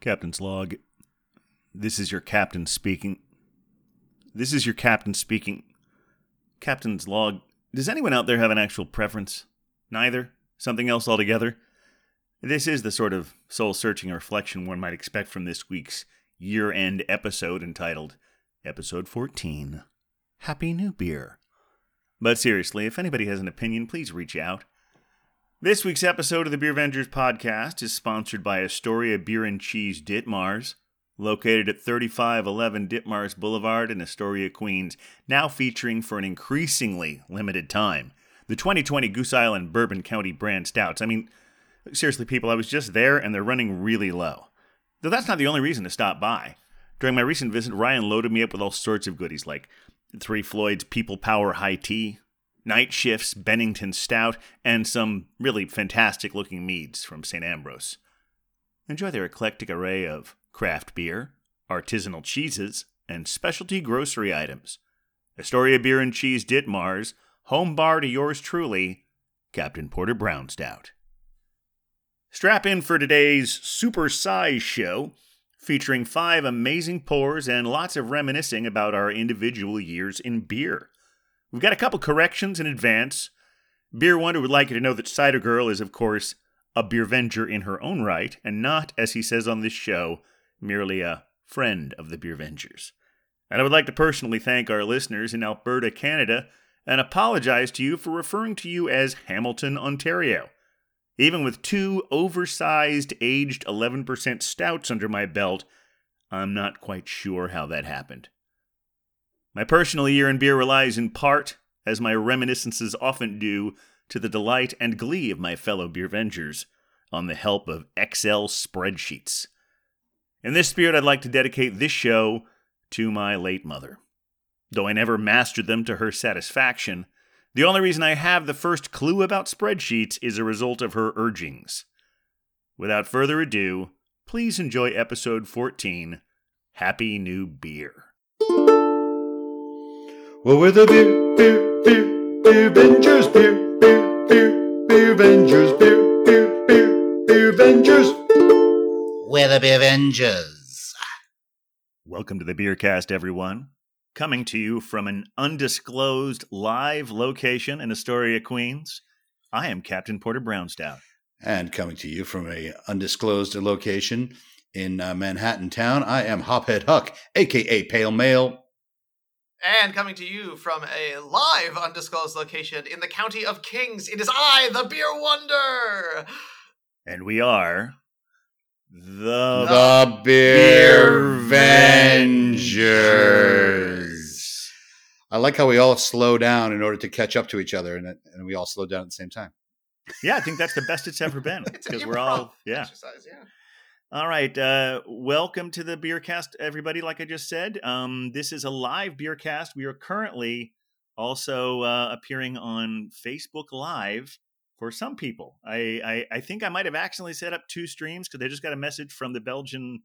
Captain's log. This is your captain speaking. This is your captain speaking. Captain's log. Does anyone out there have an actual preference? Neither? Something else altogether? This is the sort of soul searching reflection one might expect from this week's year end episode entitled Episode 14 Happy New Beer. But seriously, if anybody has an opinion, please reach out. This week's episode of the Beer Vengers podcast is sponsored by Astoria Bier and Cheese Ditmars, located at 3511 Ditmars Boulevard in Astoria, Queens, now featuring for an increasingly limited time the 2020 Goose Island Bourbon County brand stouts. I mean, seriously, people, I was just there and they're running really low. Though that's not the only reason to stop by. During my recent visit, Ryan loaded me up with all sorts of goodies like Three Floyd's People Power High Tea, Night Shift's Bennington Stout, and some really fantastic looking meads from St. Ambrose. Enjoy their eclectic array of craft beer, artisanal cheeses, and specialty grocery items. Astoria Bier and Cheese Ditmars, home bar to yours truly, Captain Porter Brown Stout. Strap in for today's super size show, featuring five amazing pours and lots of reminiscing about our individual years in beer. We've got a couple corrections in advance. Beer Wonder would like you to know that Cider Girl is, of course, a beer venger in her own right, and not, as he says on this show, merely a friend of the Beer Vengers. And I would like to personally thank our listeners in Alberta, Canada, and apologize to you for referring to you as Hamilton, Ontario. Even with two oversized, aged 11% stouts under my belt, I'm not quite sure how that happened. My personal year in beer relies in part, as my reminiscences often do, to the delight and glee of my fellow beer vengers on the help of Excel spreadsheets. In this spirit, I'd like to dedicate this show to my late mother. Though I never mastered them to her satisfaction, the only reason I have the first clue about spreadsheets is a result of her urgings. Without further ado, please enjoy episode 14 Happy New Beer. Well, we're the beer, beer, beer, beer vengers, beer, beer, beer, beer vengers, beer, beer, beer, beer vengers. We're the Beer Avengers. Welcome to the Beercast, everyone. Coming to you from an undisclosed live location in Astoria, Queens, I am Captain Porter Brownstout. And coming to you from a undisclosed location in uh, Manhattan town, I am Hophead Huck, aka Pale Male. And coming to you from a live undisclosed location in the county of Kings, it is I, the Beer Wonder. And we are the, The Beer Vengers. I like how we all slow down in order to catch up to each other, and, and we all slow down at the same time. Yeah, I think that's the best it's ever been because we're all yeah. exercise, yeah. All right, uh, welcome to the Beercast, everybody. Like I just said, um, this is a live Beercast. We are currently also uh, appearing on Facebook Live for some people. I, I I think I might have accidentally set up two streams because I just got a message from the Belgian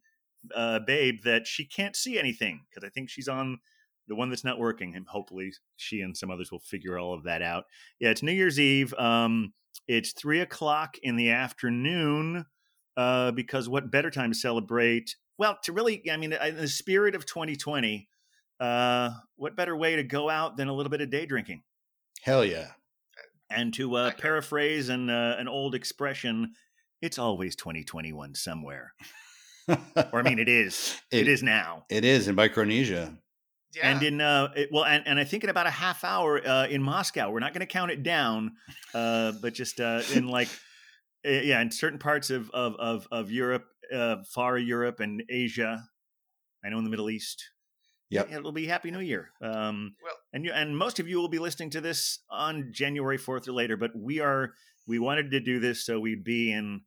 uh, babe that she can't see anything because I think she's on the one that's not working. And hopefully, she and some others will figure all of that out. Yeah, it's New Year's Eve. Um, it's three o'clock in the afternoon uh, because what better time to celebrate? Well, to really, I mean, in the spirit of 2020, uh, what better way to go out than a little bit of day drinking? Hell yeah. And to uh, paraphrase an uh, an old expression, it's always 2021 somewhere. Or I mean, it is. it, It- is now. it is in Micronesia. Yeah. And in uh, it, well, and, and I think in about a half hour uh, in Moscow, we're not going to count it down, uh, but just uh, in like, yeah, in certain parts of of of, of Europe, uh, far Europe and Asia, I know in the Middle East. Yep. it'll be Happy New Year. Um, Well- and you and most of you will be listening to this on January fourth or later. But we are we wanted to do this so we'd be in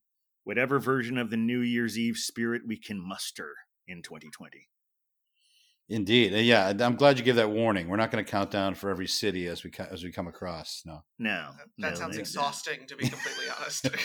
whatever version of the New Year's Eve spirit we can muster in 2020. Indeed. Yeah, I'm glad you gave that warning. We're not going to count down for every city as we as we come across. No. No, that no, sounds they- exhausting, to be completely honest.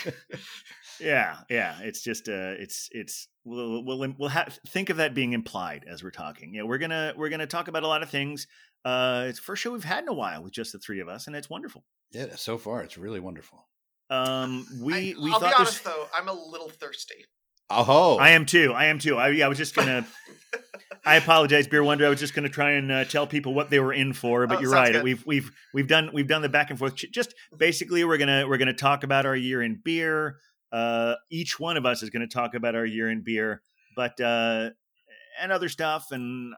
Yeah, yeah. It's just uh, it's it's we'll we'll we'll have think of that being implied as we're talking. Yeah, we're gonna we're gonna talk about a lot of things. Uh, it's the first show we've had in a while with just the three of us, and it's wonderful. Yeah, so far it's really wonderful. Um, we I, we I'll be thought honest, this. though, I'm a little thirsty. Oh, I am too. I am too. I, yeah, I was just gonna. I apologize, Beer Wonder. I was just gonna try and uh, tell people what they were in for, but Oh, you're right. good. We've we've we've done we've done the back and forth. Just basically, we're gonna we're gonna talk about our year in beer. Uh, each one of us is gonna talk about our year in beer, but uh, and other stuff. And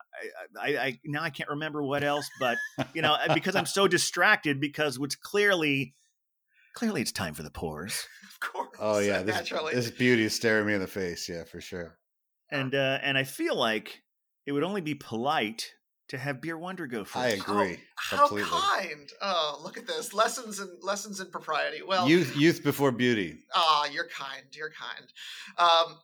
I, I, I now I can't remember what else, but you know, because I'm so distracted because what's clearly clearly it's time for the pores. Of course. oh yeah, this, naturally. this beauty is staring me in the face. Yeah, for sure. and uh, and I feel like it would only be polite to have Beer Wonder go first. I agree How completely. kind! Oh, look at this lessons in lessons in propriety. Well, youth, youth before beauty. ah, you're kind. You're kind. Um,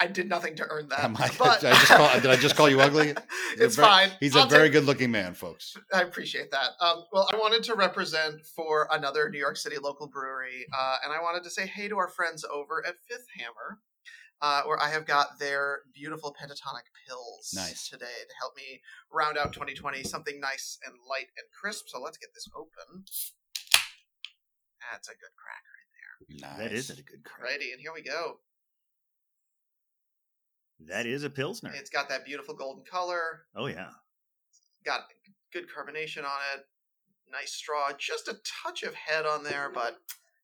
I did nothing to earn that. Am I- but did I just call- did I just call you ugly? You're it's very- fine. He's I'll a very take- good-looking man, folks. I appreciate that. Um, well, I wanted to represent for another New York City local brewery, uh, and I wanted to say hey to our friends over at Fifth Hammer, uh, where I have got their beautiful Pentatonic Pils Nice. today to help me round out 2020, something nice and light and crisp. So let's get this open. That's a good cracker. In there. Nice. That is a good crack. Righty, and here we go. That is a pilsner. It's got that beautiful golden color, oh yeah. got good carbonation on it, nice straw, just a touch of head on there, but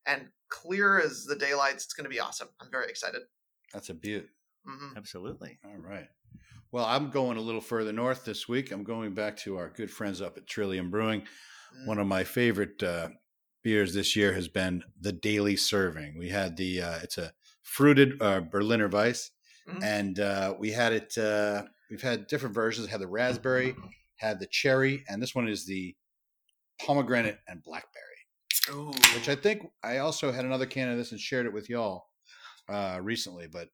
and clear as the daylights. It's going to be awesome. I'm very excited. That's a beaut. hmm Absolutely. All right. Well, I'm going a little further north this week. I'm going back to our good friends up at Trillium Brewing. Mm. One of my favorite uh, beers this year has been the Daily Serving. We had the uh, it's a fruited uh, Berliner Weisse, Mhm. and uh, we had it. Uh, we've had different versions. Had the raspberry, had the cherry, and this one is the pomegranate and blackberry. Ooh. Which I think I also had another can of this and shared it with y'all uh, recently, but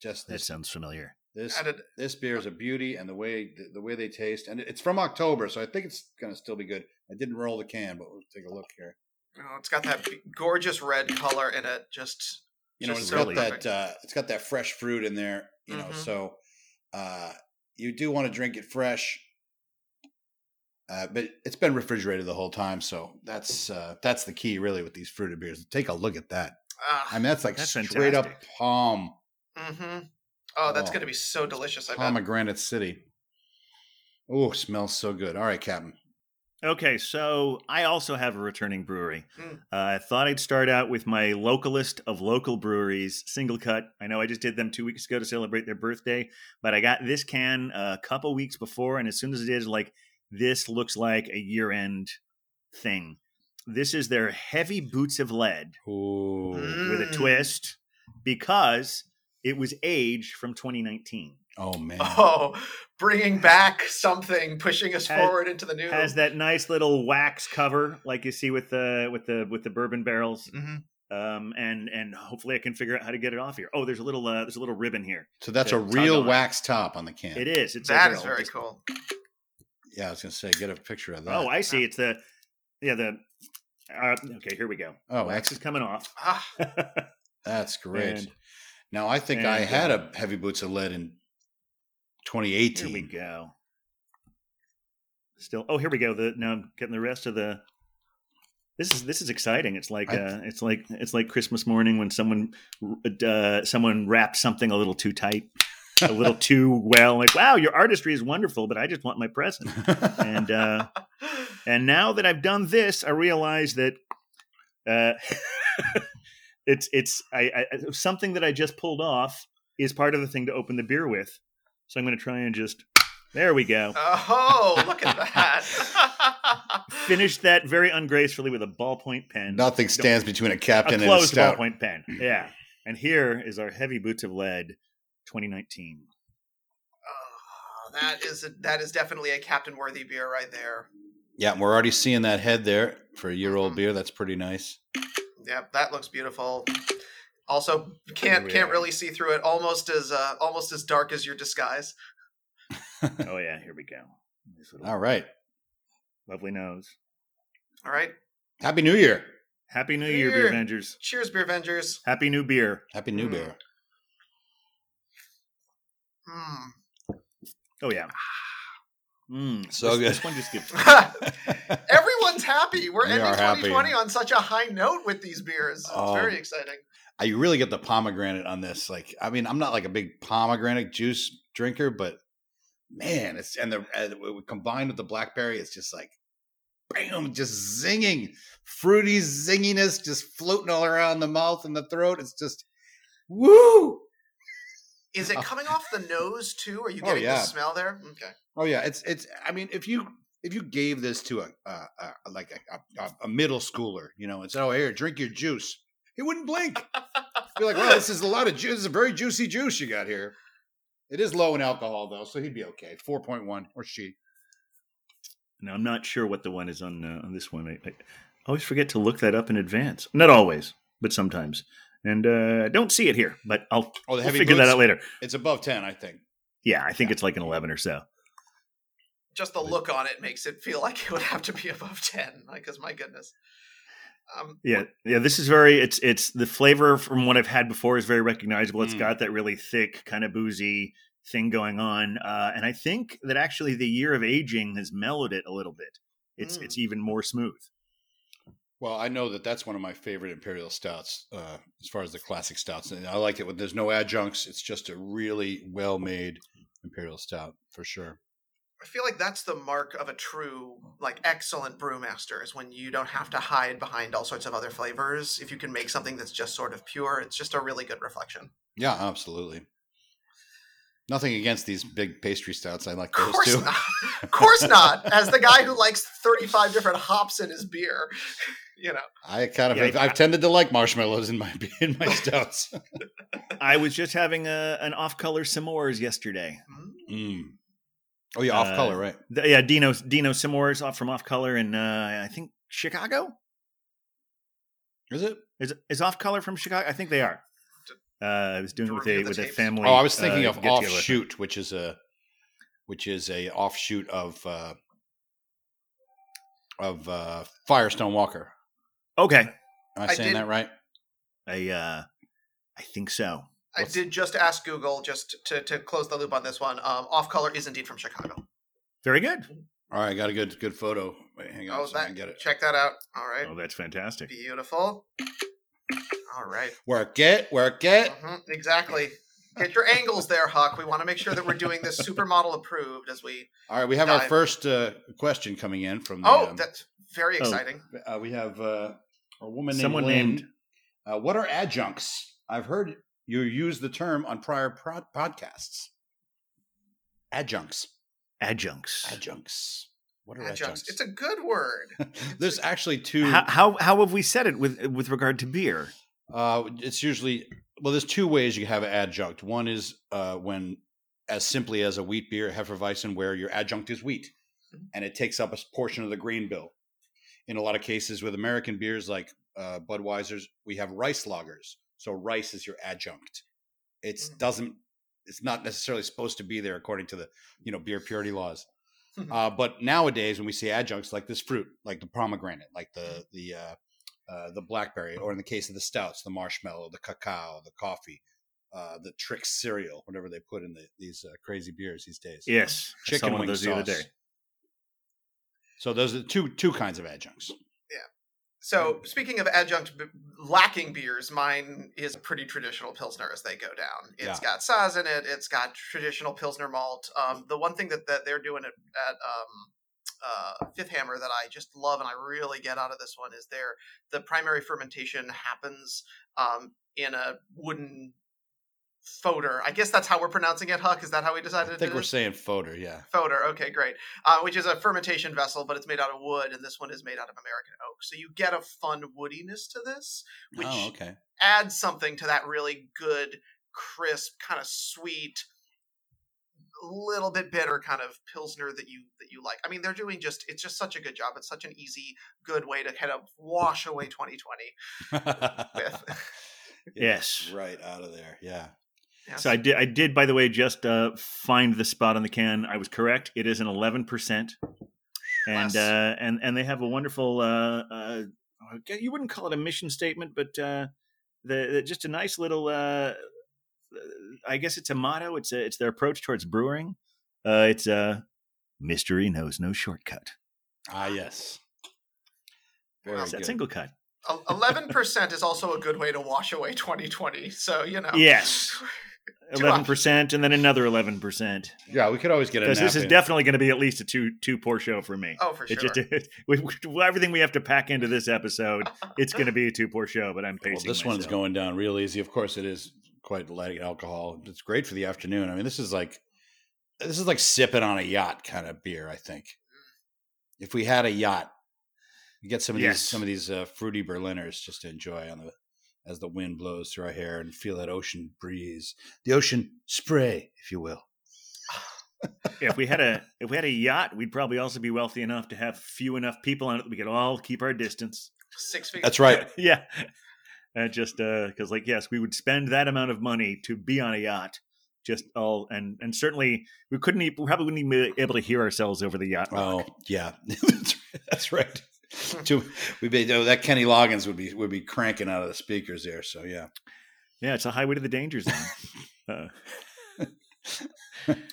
just That sounds familiar. this added. this beer is a beauty, and the way the, the way they taste, and it's from October, so I think it's gonna still be good. I didn't roll the can, but we'll take a look here. Oh, it's got that gorgeous red color in it. Just You know, Just it's so got perfect. that uh, it's got that fresh fruit in there. You know, Mhm. so uh, you do want to drink it fresh, uh, but it's been refrigerated the whole time, so that's uh, that's the key really with these fruited beers. Take a look at that. I mean, that's like That's straight up fantastic. palm hmm Oh, that's Oh. going to be so delicious. I bet. pomegranate city. Oh, smells so good. All right, Captain. Okay, so I also have a returning brewery. Mm. Uh, I thought I'd start out with my localist of local breweries, SingleCut. I know I just did them two weeks ago to celebrate their birthday, but I got this can a couple weeks before, and as soon as it is, like, this looks like a year end thing. This is their Heavy Boots of Lead Ooh. with a Mm. twist because it was aged from 2019. Oh man. Oh, bringing back something, pushing us Has- forward into the new. Has that nice little wax cover like you see with the with the with the bourbon barrels. Mhm. um, and and hopefully I can figure out how to get it off here. Oh, there's a little uh, there's a little ribbon here. So that's a real wax top on the can. It is. It's That a is very cool. Yeah, I was gonna say, get a picture of that. Oh, I see. It's the yeah the. Uh, okay, here we go. Oh, wax is coming off. Ah, that's great. And now I think I had uh, a heavy boots of lead in here we 2018. go. Still, oh, here we go. The now I'm getting the rest of the. This is this is exciting. It's like I- uh, it's like it's like Christmas morning when someone uh, someone wraps something a little too tight, a little too well. Like, wow, your artistry is wonderful, but I just want my present. And uh, And now that I've done this, I realize that uh, it's it's I, I something that I just pulled off is part of the thing to open the beer with. So I'm going to try and just there we go. oh, look at that! Finish that very ungracefully with a ballpoint pen. Nothing stands between a captain a and a closed stout. ballpoint pen. Yeah. And here is our heavy boots of lead 2019. Oh, that is a, that is definitely a captain worthy beer right there. Yeah, we're already seeing that head there for a year old Mhm. beer. That's pretty nice. Yep, that looks beautiful. Also, can't we can't really see through it. Almost as uh, almost as dark as your disguise. Oh yeah, here we go. Nice little All right. lovely nose. All right, Happy New Year. Happy New Year, Beer. Beer Avengers. cheers, beer Avengers. Happy new beer. Happy New Mm. Beer. Mm. Oh yeah. Mm, So this, good. This one just gives. Everyone's happy. We're We ending are happy. 2020 on such a high note with these beers. It's Oh. very exciting. I really get the pomegranate on this. Like, I mean, I'm not like a big pomegranate juice drinker, but man, it's and the and it- combined with the blackberry, it's just like bam, just zinging, fruity zinginess just floating all around the mouth and the throat. It's just woo. Is it coming off the nose too? Are you Oh, getting yeah. the smell there? Okay. Oh yeah, it's it's. I mean, if you if you gave this to a, a, a like a, a, a middle schooler, you know, and said, "Oh, here, drink your juice," he wouldn't blink. Be like, "Well, this is a lot of juice. This is a very juicy juice you got here." It is low in alcohol though, so he'd be okay. Four point one, or she. Now I'm not sure what the one is on uh, on this one. I, I always forget to look that up in advance. Not always, but sometimes. And uh, don't see it here, but I'll, Oh, the we'll heavy figure that out later. It's above ten, I think. Yeah, I think it's like an 11 or so. Just the look on it makes it feel like it would have to be above ten. Because my goodness. Um, Yeah, yeah. This is very. It's it's the flavor from what I've had before is very recognizable. It's Mm. got that really thick, kind of boozy thing going on, uh, and I think that actually the year of aging has mellowed it a little bit. It's Mm. it's even more smooth. Well, I know that that's one of my favorite imperial stouts, uh, as far as the classic stouts. And I like it when there's no adjuncts. It's just a really well made imperial stout for sure. I feel like that's the mark of a true, like, excellent brewmaster is when you don't have to hide behind all sorts of other flavors. If you can make something that's just sort of pure, it's just a really good reflection. Yeah, absolutely. Nothing against these big pastry stouts. I like Of those course too. not. Of course not. As the guy who likes 35 different hops in his beer, you know. I kind of Yeah, have, I- I've tended to like marshmallows in my in my stouts. I was just having a, an off-color s'mores yesterday. Mm. Oh yeah, off Uh, color, right? The- yeah, Dino Dino s'mores off from off color in uh, I think Chicago. Is it? Is is off color from Chicago? I think they are. Uh, I was doing it with a the with a family. Oh, I was thinking uh, of get-together. offshoot, which is a which is a offshoot of uh, of uh, Firestone Walker. Okay, Am I, I saying did- that right? I uh, I think so. I What's- did just ask Google just to, to close the loop on this one. Um, off color is indeed from Chicago. Very good. All right, I got a good good photo. Wait, hang on, Oh, so I that, can get it. check that out. All right. Oh, that's fantastic. Beautiful. All right. Work it, work it. Mhm, exactly. Get your angles there, Huck. We want to make sure that we're doing this supermodel approved as we. All right, we have our first uh, question coming in from. The, Oh, um, that's very Oh. exciting. uh, we have uh, a woman named Someone Lynn. named Uh, what are adjuncts? I've heard you use the term on prior pro- podcasts. Adjuncts. adjuncts. Adjuncts. What are Adjuncts. adjuncts? It's a good word. There's actually two. How, how how have we said it with with regard to beer? Uh, it's usually well. There's two ways you have an adjunct. One is uh, when, as simply as a wheat beer, Hefeweizen, where your adjunct is wheat, Mhm. and it takes up a portion of the grain bill. In a lot of cases, with American beers like uh, Budweiser's, we have rice lagers, so rice is your adjunct. It Mhm. doesn't. It's not necessarily supposed to be there according to the you know beer purity laws. Uh, but nowadays, when we see adjuncts like this fruit, like the pomegranate, like the the uh, uh, the blackberry, or in the case of the stouts, the marshmallow, the cacao, the coffee, uh, the trick cereal, whatever they put in the, these uh, crazy beers these days. Yes, chicken wing of those the other sauce. So those are two two kinds of adjuncts. Yeah. So, speaking of adjunct b- lacking beers, mine is pretty traditional Pilsner as they go down. It's Yeah. got Saaz in it, it's got traditional Pilsner malt. Um, the one thing that, that they're doing at, at um, uh, Fifth Hammer that I just love and I really get out of this one is there the primary fermentation happens um, in a wooden foeder. I guess that's how we're pronouncing it, Huck. Is that how we decided I to think do we're it? saying foeder, yeah. foeder, okay, great. Uh, which is a fermentation vessel, but it's made out of wood, and this one is made out of American oak. So you get a fun woodiness to this, which oh, okay. adds something to that really good, crisp, kind of sweet, little bit bitter kind of pilsner that you that you like. I mean, they're doing just it's just such a good job. It's such an easy, good way to kind of wash away 2020. Yes. right out of there. Yeah. Yes. So I did. I did, by the way, just uh, find the spot on the can. I was correct. It is an eleven percent, and Less. uh, and and they have a wonderful. Uh, uh, you wouldn't call it a mission statement, but uh, the, the just a nice little. Uh, I guess it's a motto. It's a, it's their approach towards brewing. Uh, it's uh, mystery knows no shortcut. Ah, yes. Well, Very How's that SingleCut? Eleven percent is also a good way to wash away 2020. So you know. Yes. Two Eleven percent, and then another eleven percent. Yeah, we could always get a Because this is in. definitely going to be at least a two two pour show for me. Oh, for It sure. just with, with everything we have to pack into this episode, it's going to be a two poor show. But I'm Well, pacing. this one's myself. going down real easy. Of course, it is quite light alcohol. It's great for the afternoon. I mean, this is like this is like sipping on a yacht kind of beer. I think if we had a yacht, you get some of Yes. these some of these uh, fruity Berliners just to enjoy on the as the wind blows through our hair and feel that ocean breeze, the ocean spray, if you will. Yeah, if we had a if we had a yacht, we'd probably also be wealthy enough to have few enough people on it that we could all keep our distance. Six feet. That's right. yeah, uh, just because, like, yes, we would spend that amount of money to be on a yacht. Just all and and certainly we couldn't we probably wouldn't even be able to hear ourselves over the yacht. Oh rock. yeah, that's, that's right. Too, we be, oh, that Kenny Loggins would be would be cranking out of the speakers there. So yeah. yeah, it's a highway to the danger zone. uh,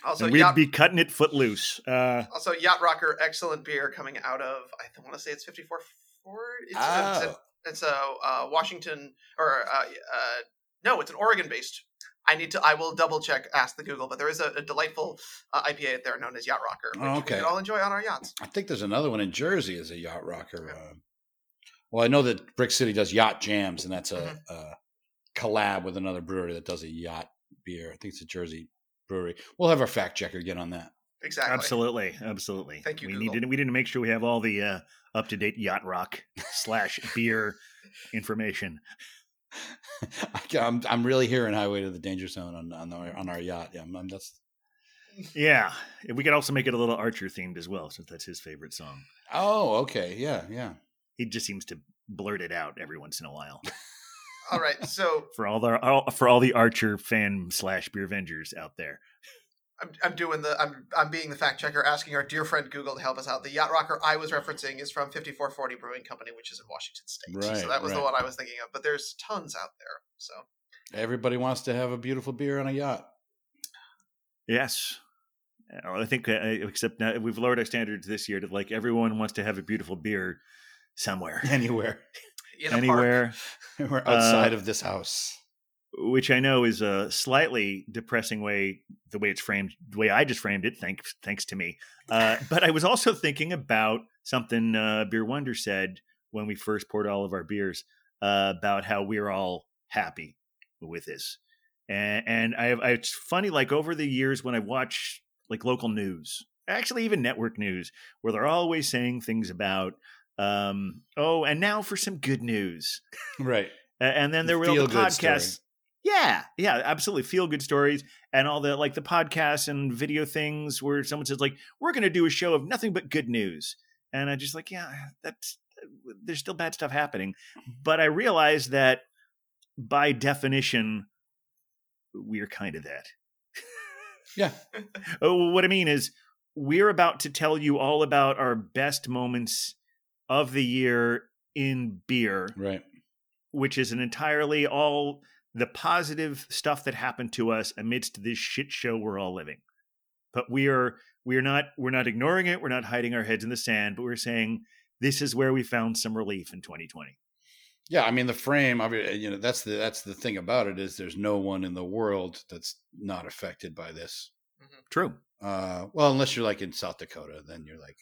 Also, we'd yacht, be cutting it footloose. Uh, also yacht rocker, excellent beer coming out of. I want to say it's 54 Ford. It's, a, it's, Oh. a, it's a uh, Washington or uh, uh, no, it's an Oregon based. I need to. I will double check. Ask the Google, but there is a, a delightful uh, IPA there known as Yacht Rocker, which Oh, we okay. can all enjoy on our yachts. I think there's another one in Jersey as a yacht rocker. Uh, well, I know that Brick City does yacht jams, and that's a, Mhm. a collab with another brewery that does a yacht beer. I think it's a Jersey brewery. We'll have our fact checker get on that. Exactly. absolutely, absolutely. Thank you, We Google. needed we need to make sure we have all the uh, up to date yacht rock slash beer information. I'm I'm really hearing Highway to the Danger Zone on on our, on our yacht. Yeah, I'm, I'm- that's Yeah, we could also make it a little Archer themed as well, since that's his favorite song. oh okay, yeah, yeah. He just seems to blurt it out every once in a while. All right, so For all the all, for all the Archer fan slash beer vengers out there. I'm, I'm doing the I'm I'm being the fact checker, asking our dear friend Google to help us out. The yacht rocker I was referencing is from 5440 Brewing Company, which is in Washington State. Right, so that was the one I was thinking of. But there's tons out there. So Everybody wants to have a beautiful beer on a yacht. Yes. Uh, I think, uh, except now we've lowered our standards this year to like everyone wants to have a beautiful beer somewhere, Anywhere, in a park, anywhere. we're outside Uh, of this house. Which I know is a slightly depressing way, the way it's framed, the way I just framed it. Thanks, thanks to me. Uh, but I was also thinking about something uh, Beer Wonder said when we first poured all of our beers uh, about how we're all happy with this, and, and I, I, it's funny. Like over the years, when I watch like local news, actually even network news, where they're always saying things about, um, oh, and now for some good news. Right. And then there were all the Feel-good story. Yeah, yeah, absolutely. Feel good stories and all the like the podcasts and video things where someone says like, "We're going to do a show of nothing but good news," and I just like, yeah, that's there's still bad stuff happening, but I realize that by definition, we're kind of that. Yeah. Oh, what I mean is, we're about to tell you all about our best moments of the year in beer Right. which is an entirely all the positive stuff that happened to us amidst this shit show we're all living. But we are we are not we're not ignoring it. We're not hiding our heads in the sand. But we're saying this is where we found some relief in 2020. Yeah, I mean the frame. I mean, you know, that's the that's the thing about it is there's no one in the world that's not affected by this. True. Uh, well, unless you're like in South Dakota, then you're like,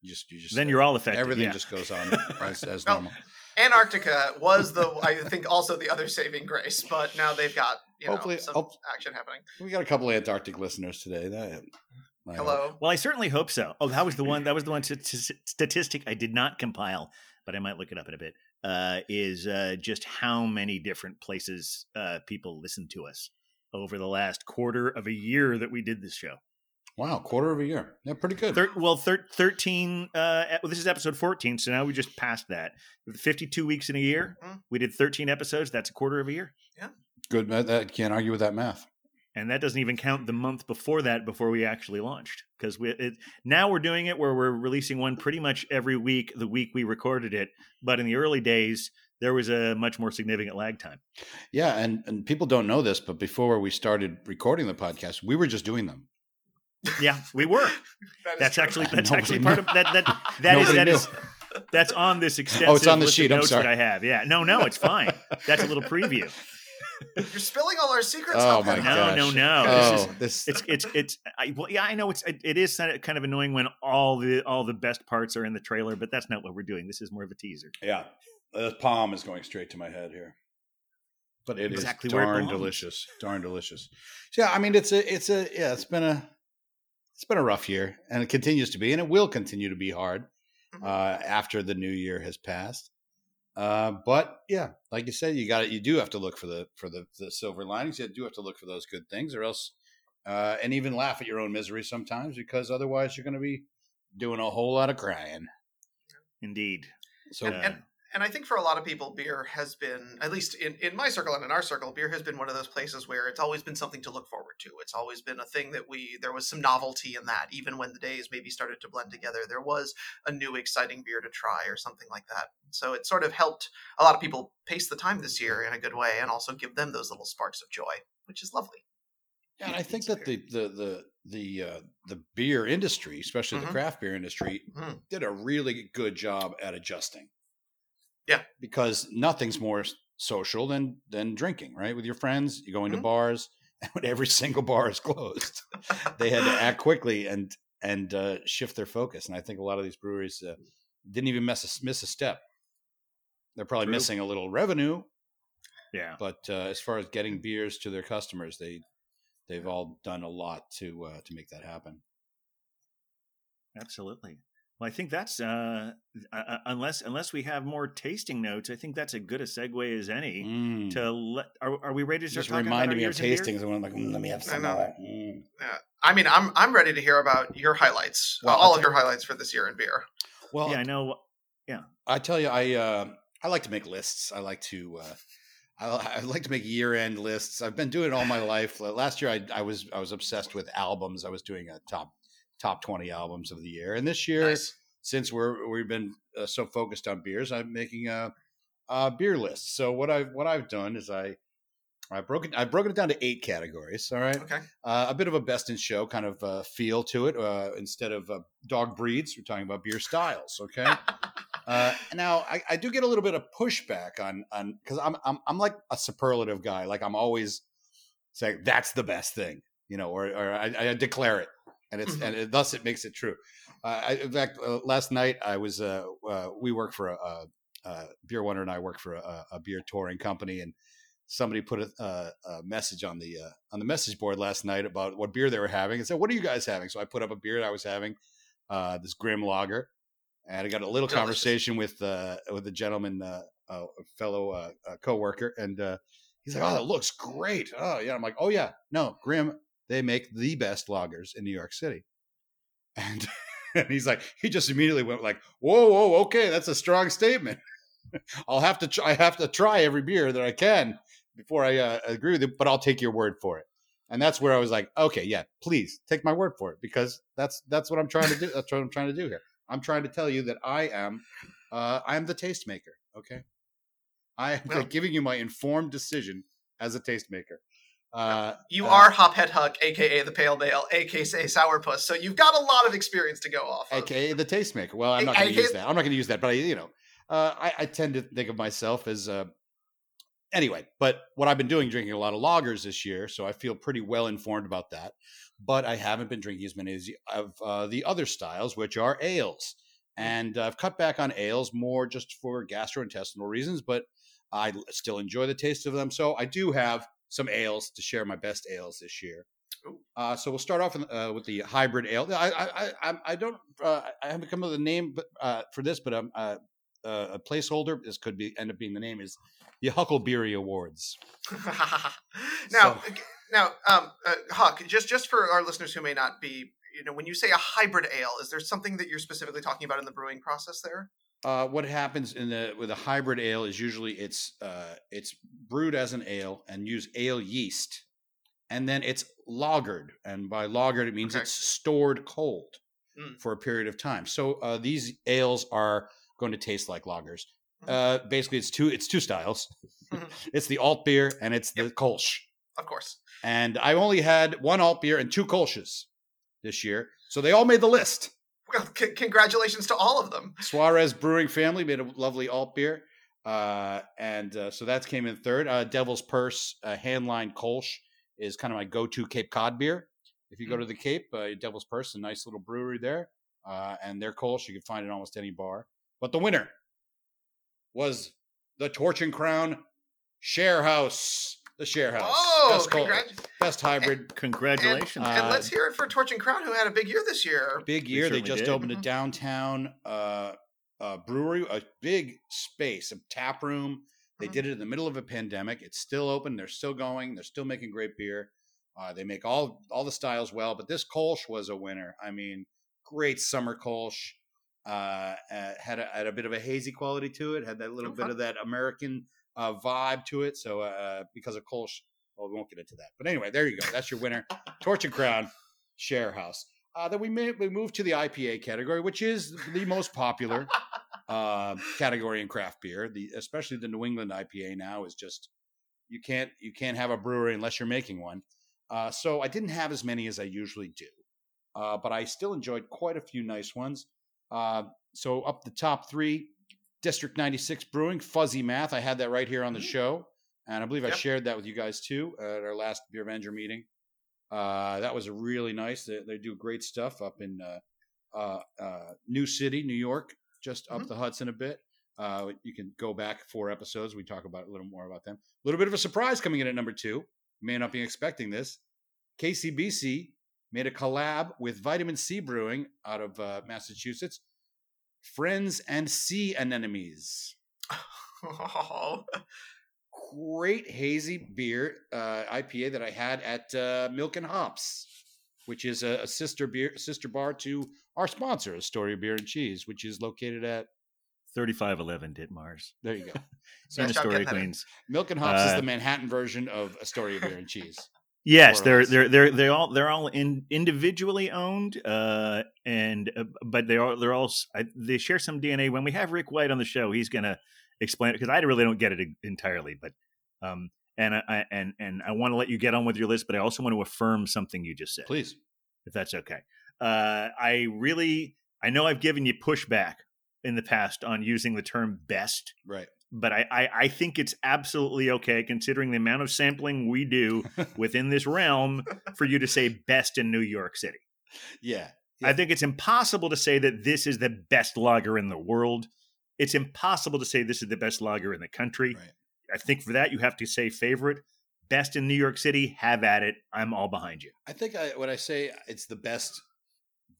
you just you just Then you're all affected. everything yeah. just goes on as, as normal. Antarctica was the I think also the other saving grace, but now they've got you know Hopefully- some hope- action happening. We got a couple of Antarctic listeners today. That I hope. Hello. Well, I certainly hope so. Oh, that was the one. That was the one st- st- statistic I did not compile, but I might look it up in a bit. Uh, is uh, just how many different places uh, people listen to us over the last quarter of a year that we did this show. Wow, quarter of a year. Yeah, pretty good. Thir- well, thir- 13, uh, well, this is episode 14, so now we just passed that. 52 weeks in a year. Mhm. We did 13 episodes. That's a quarter of a year. Yeah. Good. That, that can't argue with that math. And that doesn't even count the month before that, before we actually launched. Because we it, now we're doing it where we're releasing one pretty much every week, the week we recorded it. But in the early days, there was a much more significant lag time. Yeah, and and people don't know this, but before we started recording the podcast, we were just doing them. Yeah, we were. That is That's true. actually that's Nobody actually part knew. of that that that is Nobody that knew. is That's on this extensive Oh, it's on the sheet, I'm notes sorry. that I have. Yeah. No, no, it's fine. That's a little preview. You're spilling all our secrets. Oh my Huck. No, gosh. no, no. Oh, This is oh, this, it's it's it's I, well, yeah, I know it's it, it is kind of annoying when all the all the best parts are in the trailer, but that's not what we're doing. This is more of a teaser. yeah, uh, the palm is going straight to my head here. But it is Exactly where it darn belongs. delicious, darn delicious. So, yeah, I mean, it's a, it's a, yeah, it's been a, it's been a rough year, and it continues to be, and it will continue to be hard Mhm. uh, after the new year has passed. Uh, but yeah, like you said, you got it. You do have to look for the for the, the silver linings. You do have to look for those good things, or else, uh, and even laugh at your own misery sometimes, because otherwise you're going to be doing a whole lot of crying. Indeed. So And- and- And I think for a lot of people, beer has been, at least in, in my circle and in our circle, beer has been one of those places where it's always been something to look forward to. It's always been a thing that we, there was some novelty in that. Even when the days maybe started to blend together, there was a new exciting beer to try or something like that. So it sort of helped a lot of people pace the time this year in a good way and also give them those little sparks of joy, which is lovely. Yeah, and I think that the the the the uh, the beer industry, especially Mhm. the craft beer industry, Mhm. did a really good job at adjusting. Yeah. because nothing's more social than than drinking, right? With your friends, you go into Mhm. bars, and when every single bar is closed, they had to act quickly and and uh, shift their focus. And I think a lot of these breweries uh, didn't even miss a, miss a step. They're probably True. missing a little revenue, Yeah. but uh, as far as getting beers to their customers, they they've all done a lot to uh, to make that happen. Absolutely. Well, I think that's uh, uh, uh, unless unless we have more tasting notes, I think that's as good a segue as any Mm. to let. Are, are we ready to start Just talking reminded about me our of years in tastings, and I'm like, mm, let me have I some know. more. Mm. I mean, I'm I'm ready to hear about your highlights, Well, uh, all of your highlights for this year in beer. Well, Yeah, I know. Yeah, I tell you, I uh, I like to make lists. I like to uh, I, I like to make year end lists. I've been doing it all my life. Last year, I, I was I was obsessed with albums. I was doing a top top twenty albums of the year, and this year, Nice. since we're we've been uh, so focused on beers, I'm making a, a beer list. So what I've what I've done is I I broke it I've broken it down to eight categories. All right, Okay. uh, a bit of a best in show kind of uh, feel to it. Uh, instead of uh, dog breeds, we're talking about beer styles. Okay. Uh, now I, I do get a little bit of pushback on on because I'm I'm I'm like a superlative guy. Like I'm always saying that's the best thing, you know, or or I, I declare it, and it's and it, thus it makes it true. Uh, I, in fact, uh, last night I was uh, uh, we work for a, a, beer wonder and I work for a, a beer touring company, and somebody put a, a, a message on the uh, on the message board last night about what beer they were having, and said, "What are you guys having?" So I put up a beer I was having, uh, this Grimm Lager, and I got a little Delicious. conversation with uh, with a gentleman, a fellow uh, coworker, and uh, he's like, "Oh, that looks great." Oh yeah, I'm like, "Oh yeah, no, Grimm, they make the best lagers in New York City," and. And he's like, he just immediately went like, "Whoa, whoa, okay, that's a strong statement. I'll have to, try, I have to try every beer that I can before I uh, agree with it, but I'll take your word for it." And that's where I was like, "Okay, yeah, please take my word for it because that's that's what I'm trying to do. That's what I'm trying to do here. I'm trying to tell you that I am, uh, I am the tastemaker. Okay, I am Well- giving you my informed decision as a tastemaker. Uh, You uh, are Hophead Huck, aka the Pale Male, aka Sourpuss, so you've got a lot of experience to go off of. aka the tastemaker. Well, I'm not going to use that. I'm not going to use that, but I, you know, uh, I, I tend to think of myself as uh, anyway. But what I've been doing, drinking a lot of lagers this year, so I feel pretty well informed about that. But I haven't been drinking as many as of uh, the other styles, which are ales, and I've cut back on ales more just for gastrointestinal reasons. But I still enjoy the taste of them, so I do have some ales to share my best ales this year. Uh, so we'll start off in, uh, with the hybrid ale. I I I, I- don't uh, I haven't come up with a name but, uh, for this, but um, uh, uh, a placeholder. This could be end up being the name is the Hucklebeery Awards. now, So- now, um, uh, Huck, just just for our listeners who may not be, you know, when you say a hybrid ale, is there something that you're specifically talking about in the brewing process there? Uh, what happens in the with a hybrid ale is usually it's uh, it's brewed as an ale and use ale yeast, and then it's lagered, and by lagered it means Okay. it's stored cold Mm. for a period of time. So uh, these ales are going to taste like lagers. Mhm. Uh, basically, it's two it's two styles. Mhm. it's the alt beer and it's the Kolsch. Of course. And I only had one alt beer and two Kolsches this year, so they all made the list. C- congratulations to all of them. Suarez Brewing family made a lovely alt beer. Uh, and uh, so that came in third. Uh, Devil's Purse uh, Handline Kolsch is kind of my go to Cape Cod beer. If you go to the Cape, uh, Devil's Purse, a nice little brewery there. Uh, and their Kolsch, you can find it in almost any bar. But the winner was the Torch and Crown Share House. The Share House. Oh, best, Kolsch, congrats. best hybrid. Congratulations. Uh, and let's hear it for Torch and Crown, who had a big year this year. big year. They just did. opened a Mhm. downtown uh, uh, brewery, a big space, a tap room. They Mhm. did it in the middle of a pandemic. It's still open. They're still going. They're still making great beer. Uh, they make all all the styles well. But this Kolsch was a winner. I mean, great summer Kolsch. Uh, uh, had a, had a bit of a hazy quality to it. Had that little Oh, bit of that American uh, vibe to it. So uh, because of Kolsch, well, we won't get into that. But anyway, there you go. That's your winner. Torch and Crown Share House. Uh, then we may, we move to the IPA category, which is the most popular uh, category in craft beer. The especially the New England IPA now is just you can't you can't have a brewery unless you're making one. Uh, so I didn't have as many as I usually do, uh, but I still enjoyed quite a few nice ones. Uh, so up the top three, District 96 Brewing, Fuzzy Math. I had that right here on the Mm. show, and I believe I Yep. shared that with you guys too at our last Beer Avenger meeting. Uh, that was really nice. They, they do great stuff up in uh, uh, uh, New City, New York, just up Mhm. the Hudson a bit. Uh, you can go back four episodes. We talk about a little more about them. A little bit of a surprise coming in at number two. You may not be expecting this. KCBC made a collab with Vitamin Sea Brewing out of uh, Massachusetts. Friends and Sea Anemones. Oh, Great hazy beer uh, IPA that I had at uh, Milk and Hops, which is a, a sister beer sister bar to our sponsor, Astoria Bier and Cheese, which is located at 3511 Ditmars. there you go. in Nice job Astoria, getting that in. Queens. Milk and Hops is Uh, the Manhattan version of Astoria Bier and Cheese. Yes, they're they're they're they all they're all in, individually owned, uh, and uh, but they are they're all I, they share some DNA. When we have Rick White on the show, he's gonna explain it because I really don't get it entirely. But um, and I, I and and I want to let you get on with your list, but I also want to affirm something you just said, Please. if that's okay. Uh, I really I know I've given you pushback in the past on using the term best Right. But I, I, I think it's absolutely okay considering the amount of sampling we do within this realm for you to say best in New York City. Yeah. I think it's impossible to say that this is the best lager in the world. It's impossible to say this is the best lager in the country. Right. I think for that you have to say favorite. Best in New York City, have at it. I'm all behind you. I think I, when I say it's the best,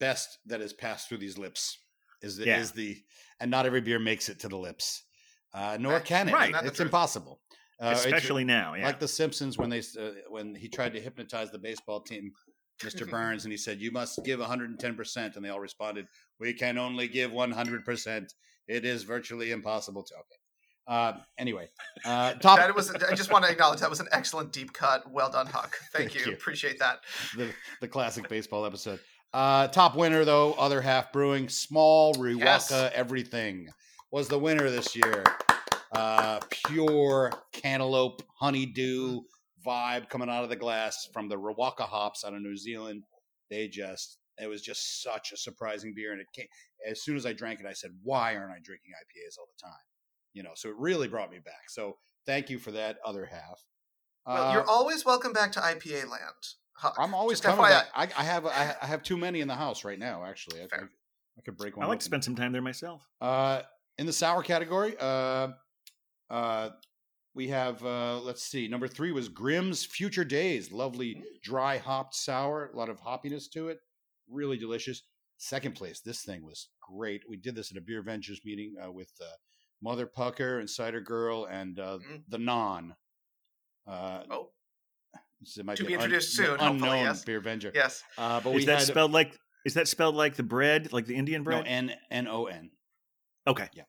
best that has passed through these lips is the, Yeah. is the, and not every beer makes it to the lips, uh, nor Right. can it. Right. It's impossible. Uh, it's Especially now. Yeah. like the Simpsons when they uh, when he tried to hypnotize the baseball team, Mr. Burns, and he said, "You must give 110 percent," and they all responded, "We can only give 100 percent. It is virtually impossible to." Okay. Uh, anyway, uh, top that was. I just want to acknowledge that was an excellent deep cut. Well done, Huck. Thank, Thank you. you. Appreciate that. the, the classic baseball episode. Uh, top winner though, other half brewing, small Riwaka Yes. everything was the winner this year. Uh, pure cantaloupe honeydew vibe coming out of the glass from the Riwaka hops out of New Zealand. They just it was just such a surprising beer, and it came as soon as I drank it. I said, "Why aren't I drinking IPAs all the time?" You know, so it really brought me back. So thank you for that other half. Well, Uh, you're always welcome back to IPA land. Huck. I'm always Just coming FYI. back. I, I have I, I have too many in the house right now. Actually, I, Fair. I, I could break one. I one. like to spend some time there myself. Uh, in the sour category, uh, uh, we have uh, let's see. Number three was Grimm's Future Days. Lovely dry hopped sour, a lot of hoppiness to it. Really delicious. Second place, this thing was great. We did this at a Beer Vengers meeting uh, with uh, Mother Pucker and Cider Girl and uh, Mhm. the Non. Uh, Oh, this might To be un- introduced the soon, Unknown yes. Beer Venger. yes. Uh, but Is we that had spelled like is that spelled like the bread, like the Indian bread? no bread? N N O N. okay. Yeah.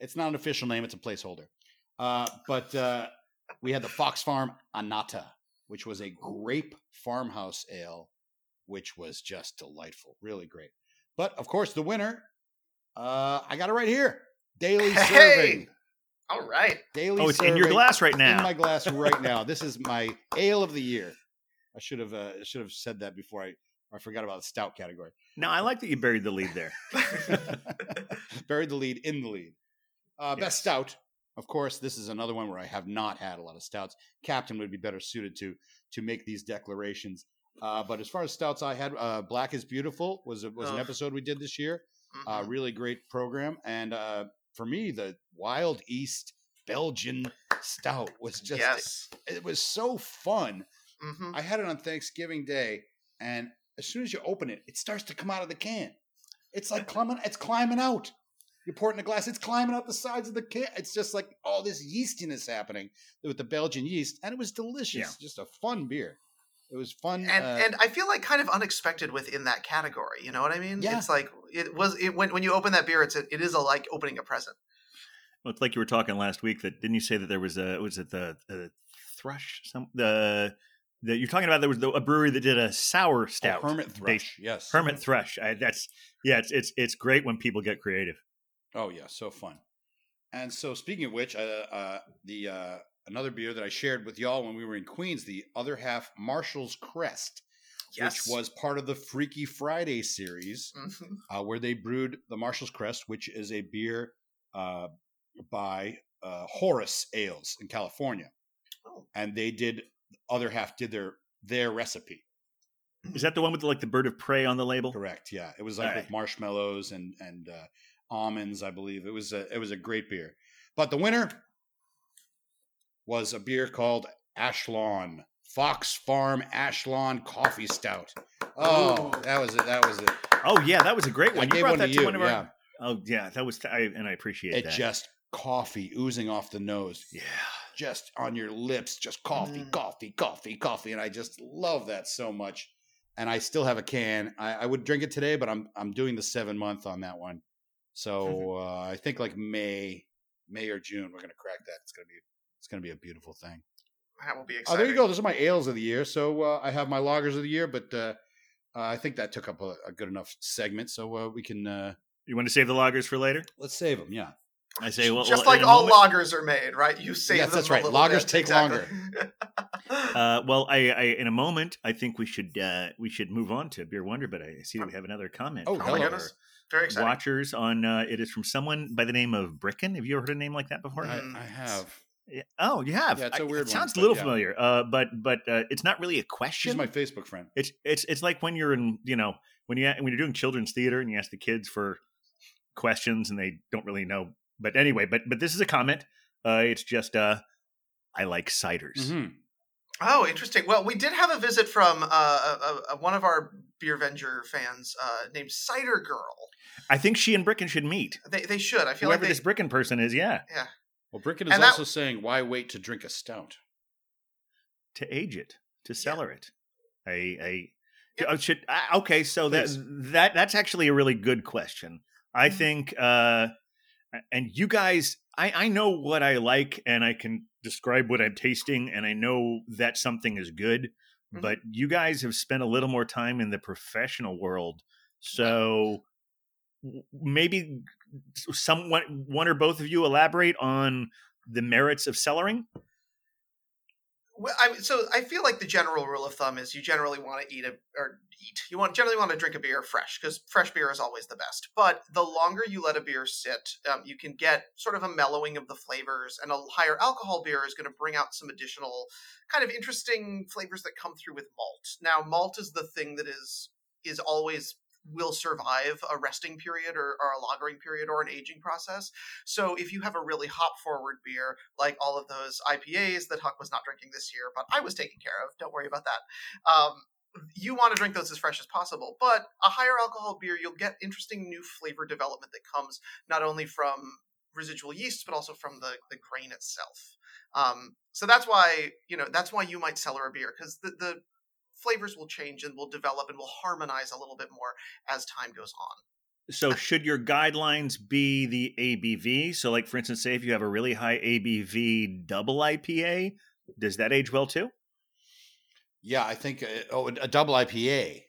It's not an official name; it's a placeholder. Uh, but uh, we had the Fox Farm Anata, which was a grape farmhouse ale, which was just delightful, really great. But of course, the winner, uh, I got it right here: daily Hey! serving. all right. Daily. Oh, it's in your glass right now. In my glass right now. This is my ale of the year. I should have uh, should have said that before I I forgot about the stout category. No, I like that you buried the lead there. Buried the lead in the lead. Uh, Yes. Best stout, of course. This is another one where I have not had a lot of stouts. Captain would be better suited to to make these declarations. Uh, but as far as stouts, I had uh, Black is Beautiful was a, was an episode we did this year. Uh, Mhm. really great program, and uh, for me, the Wild East Belgian Stout was just yes. it was so fun. hmm I had it on Thanksgiving Day, and as soon as you open it, it starts to come out of the can. It's like climbing. It's climbing out. You pour it in a glass. It's climbing out the sides of the can. It's just like all this yeastiness happening with the Belgian yeast, and it was delicious. Yeah. Just a fun beer. It was fun. and uh, and I feel like kind of unexpected within that category. You know what I mean? Yeah. It's like it was it, when when you open that beer, it's a, it is a like opening a present. Well, it's like you were talking last week. That didn't you say that there was a was it the, the thrush some the that you're talking about? There was the, a brewery that did a sour oh, stout. Hermit based- Thrush. Yes. Hermit thrush. I, that's yeah. It's it's it's great when people get creative. Oh yeah, so fun. And so speaking of which, uh, uh, the uh, another beer that I shared with y'all when we were in Queens, the other half Marshall's Crest, Yes. which was part of the Freaky Friday series, Mhm. uh, where they brewed the Marshall's Crest, which is a beer uh, by uh, Horus Ales in California, Oh. and they did other half did their their recipe. Is that the one with like the bird of prey on the label? Correct. Yeah, it was like All with marshmallows and and uh, almonds, I believe. It was a it was a great beer. But the winner was a beer called Ashlawn Fox Farm Ashlawn Coffee Stout. Oh, Ooh. that was it. That was it. Oh yeah, that was a great I one. You gave brought one that to to, you. one of yeah, our. Oh yeah, that was I and I appreciate it that. just coffee oozing off the nose, yeah. Just on your lips, just coffee, Mm. coffee, coffee, coffee, and I just love that so much. And I still have a can. I, I would drink it today, but I'm I'm doing the seven month on that one. So uh, I think like May, May or June, we're gonna crack that. It's gonna be it's gonna be a beautiful thing. That will be Oh, exciting. there you go. Those are my ales of the year. So uh, I have my lagers of the year, but uh, uh, I think that took up a, a good enough segment. So uh, we can uh, You want to save the lagers for later? let's save them. Yeah. I say well, Just well, like all moment- lagers are made, right? You save Yes, them that's a right. little Lagers bit. take Exactly. Uh, well, I, I in a moment I think we should uh, we should move on to beer wonder, but I see that we have another comment. Oh, from oh my goodness. Very exciting. Watchers on uh, it is from someone by the name of Bricken. Have you ever heard a name like that before? I, Mm. I have. Yeah. Oh, you have. Yeah, it's a I- weird It sounds one, a little yeah. familiar, uh, but but uh, it's not really a question. She's my Facebook friend. It's it's it's like when you're in you know when you when you're doing children's theater and you ask the kids for questions and they don't really know. But anyway, but but this is a comment. Uh, it's just uh, I like ciders. Mhm. Oh, interesting. Well, we did have a visit from uh, a, a, one of our Beer Venger fans uh, named Cider Girl. I think she and Bricken should meet. They, they should. I feel Whoever like they, this Bricken person is, yeah, Yeah. Well, Bricken is And that- also saying, "Why wait to drink a stout?" to age it, to cellar it. I I Yep. oh, should I, okay. So that Please. that that's actually a really good question. I Mhm. think, uh, and you guys, I I know what I like, and I can describe what I'm tasting, and I know that something is good. Mhm. But you guys have spent a little more time in the professional world, so maybe someone, one or both of you, elaborate on the merits of cellaring. I mean, so I feel like the general rule of thumb is you generally want to eat a or eat. You want generally want to drink a beer fresh because fresh beer is always the best. But the longer you let a beer sit, um, you can get sort of a mellowing of the flavors, and a higher alcohol beer is going to bring out some additional kind of interesting flavors that come through with malt. Now, malt is the thing that is is always will survive a resting period or, or a lagering period or an aging process. So if you have a really hop forward beer, like all of those IPAs that Huck was not drinking this year, but I was taking care of, don't worry about that. Um, you want to drink those as fresh as possible, but a higher alcohol beer, you'll get interesting new flavor development that comes not only from residual yeasts, but also from the, the grain itself. Um, so that's why, you know, that's why you might cellar a beer because the, the flavors will change and will develop and will harmonize a little bit more as time goes on. So should your guidelines be the ABV? So like for instance, say if you have a really high ABV double IPA, does that age well too? Yeah, I think. Uh, oh, a double IPA.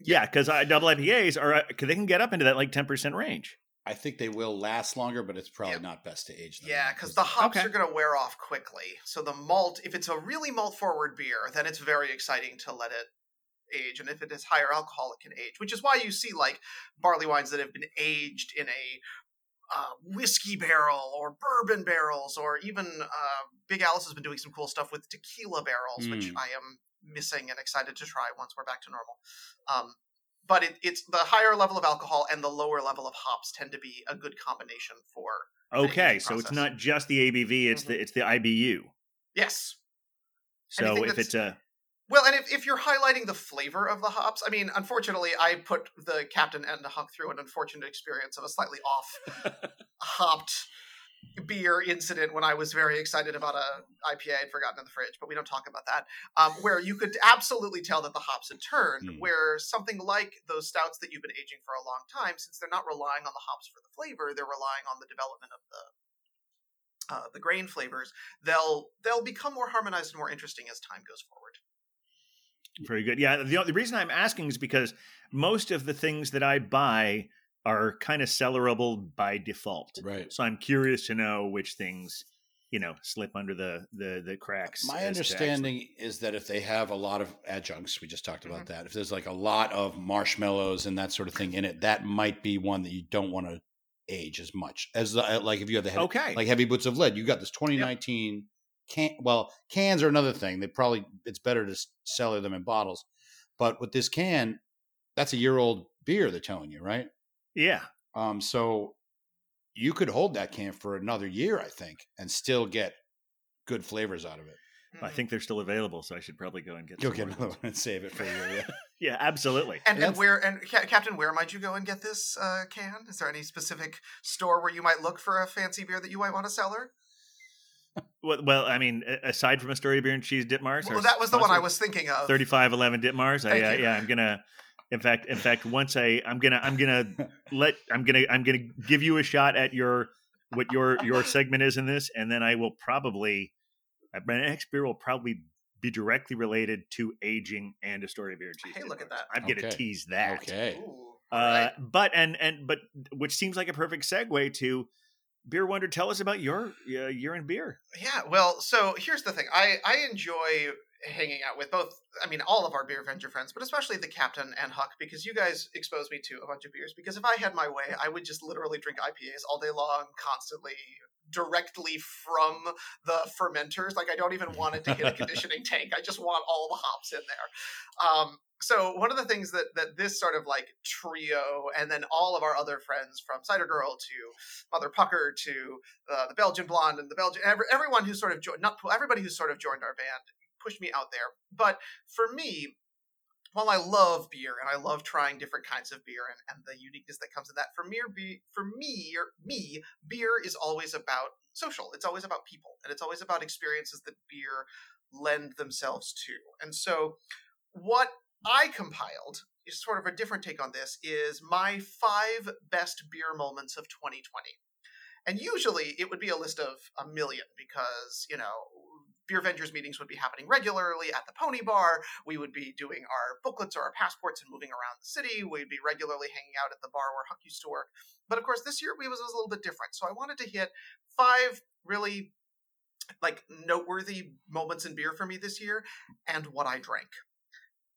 Yeah, because double IPAs are uh, 'cause they can get up into that like ten percent range. I think they will last longer, but it's probably Yep. not best to age them. Yeah, because the hops Okay. are going to wear off quickly. So the malt, if it's a really malt forward beer, then it's very exciting to let it age, and if it is higher alcohol, it can age. Which is why you see like barley wines that have been aged in a uh, whiskey barrel or bourbon barrels, or even uh, Big Alice has been doing some cool stuff with tequila barrels, which Mm. I am missing and excited to try once we're back to normal. Um, but it, it's the higher level of alcohol and the lower level of hops tend to be a good combination for Okay, so it's not just the ABV; it's the mm-hmm. it's the IBU. yes. So if it's a Well, and if, if you're highlighting the flavor of the hops, I mean, unfortunately, I put the captain and the Huck through an unfortunate experience of a slightly off hopped beer incident when I was very excited about a IPA I'd forgotten in the fridge, but we don't talk about that. Um, where you could absolutely tell that the hops had turned. Hmm. Where something like those stouts that you've been aging for a long time, since they're not relying on the hops for the flavor, they're relying on the development of the uh, the grain flavors. They'll they'll become more harmonized and more interesting as time goes forward. Very good. Yeah. The, the reason I'm asking is because most of the things that I buy are kind of sellerable by default. Right. So I'm curious to know which things, you know, slip under the the, the cracks. My understanding is that if they have a lot of adjuncts, we just talked about Mhm. that. If there's like a lot of marshmallows and that sort of thing in it, that might be one that you don't want to age as much as the, uh, like if you have the heavy, Okay. like heavy boots of lead. You got this 2019 can. Well, cans are another thing. They probably it's better to sell them in bottles, but with this can, that's a year old beer. They're telling you, right? Yeah. Um, so you could hold that can for another year, I think, and still get good flavors out of it. I Mhm. think they're still available, so I should probably go and get. Go get another one and save it for a year. Yeah. Yeah, absolutely. And, and That's- where and Ca- Captain, where might you go and get this uh, can? Is there any specific store where you might look for a fancy beer that you might want to sell her? Well, well, I mean, aside from Astoria Bier and Cheese Ditmars, Well, that was the one I was thinking of. thirty-five eleven Ditmars. I, Thank uh, yeah, I'm gonna. In fact, in fact, once I, I'm gonna, I'm gonna let, I'm gonna, I'm gonna give you a shot at your, what your your segment is in this, and then I will probably, uh, my next beer will probably be directly related to aging and Astoria Bier and Cheese. Hey, look at that. I'm gonna tease that. Okay. Ooh, Uh, alright. but and and but which seems like a perfect segue to Beer Wonder. Tell us about your uh, year in beer. Yeah, well, so here's the thing. I I enjoy hanging out with both. I mean, all of our beer venture friends, but especially the captain and Huck because you guys exposed me to a bunch of beers. Because if I had my way, I would just literally drink IPAs all day long, constantly, directly from the fermenters. Like I don't even want it to hit a conditioning tank. I just want all the hops in there. Um, so one of the things that that this sort of like trio, and then all of our other friends from Cider Girl to Mother Pucker to uh, the Belgian Blonde and the Belgian every, everyone who sort of joined not everybody who sort of joined our band pushed me out there. But for me, while I love beer and I love trying different kinds of beer and, and the uniqueness that comes in that, for me, for me, me, beer is always about social. It's always about people, and it's always about experiences that beer lend themselves to. And so, what I compiled is sort of a different take on this. Is my five best beer moments of 2020. And usually it would be a list of a million because, you know, Beer Vengers meetings would be happening regularly at the Pony Bar. We would be doing our booklets or our passports and moving around the city. We'd be regularly hanging out at the bar where Huck used to work. But of course, this year we was, was a little bit different. So I wanted to hit five really like noteworthy moments in beer for me this year and what I drank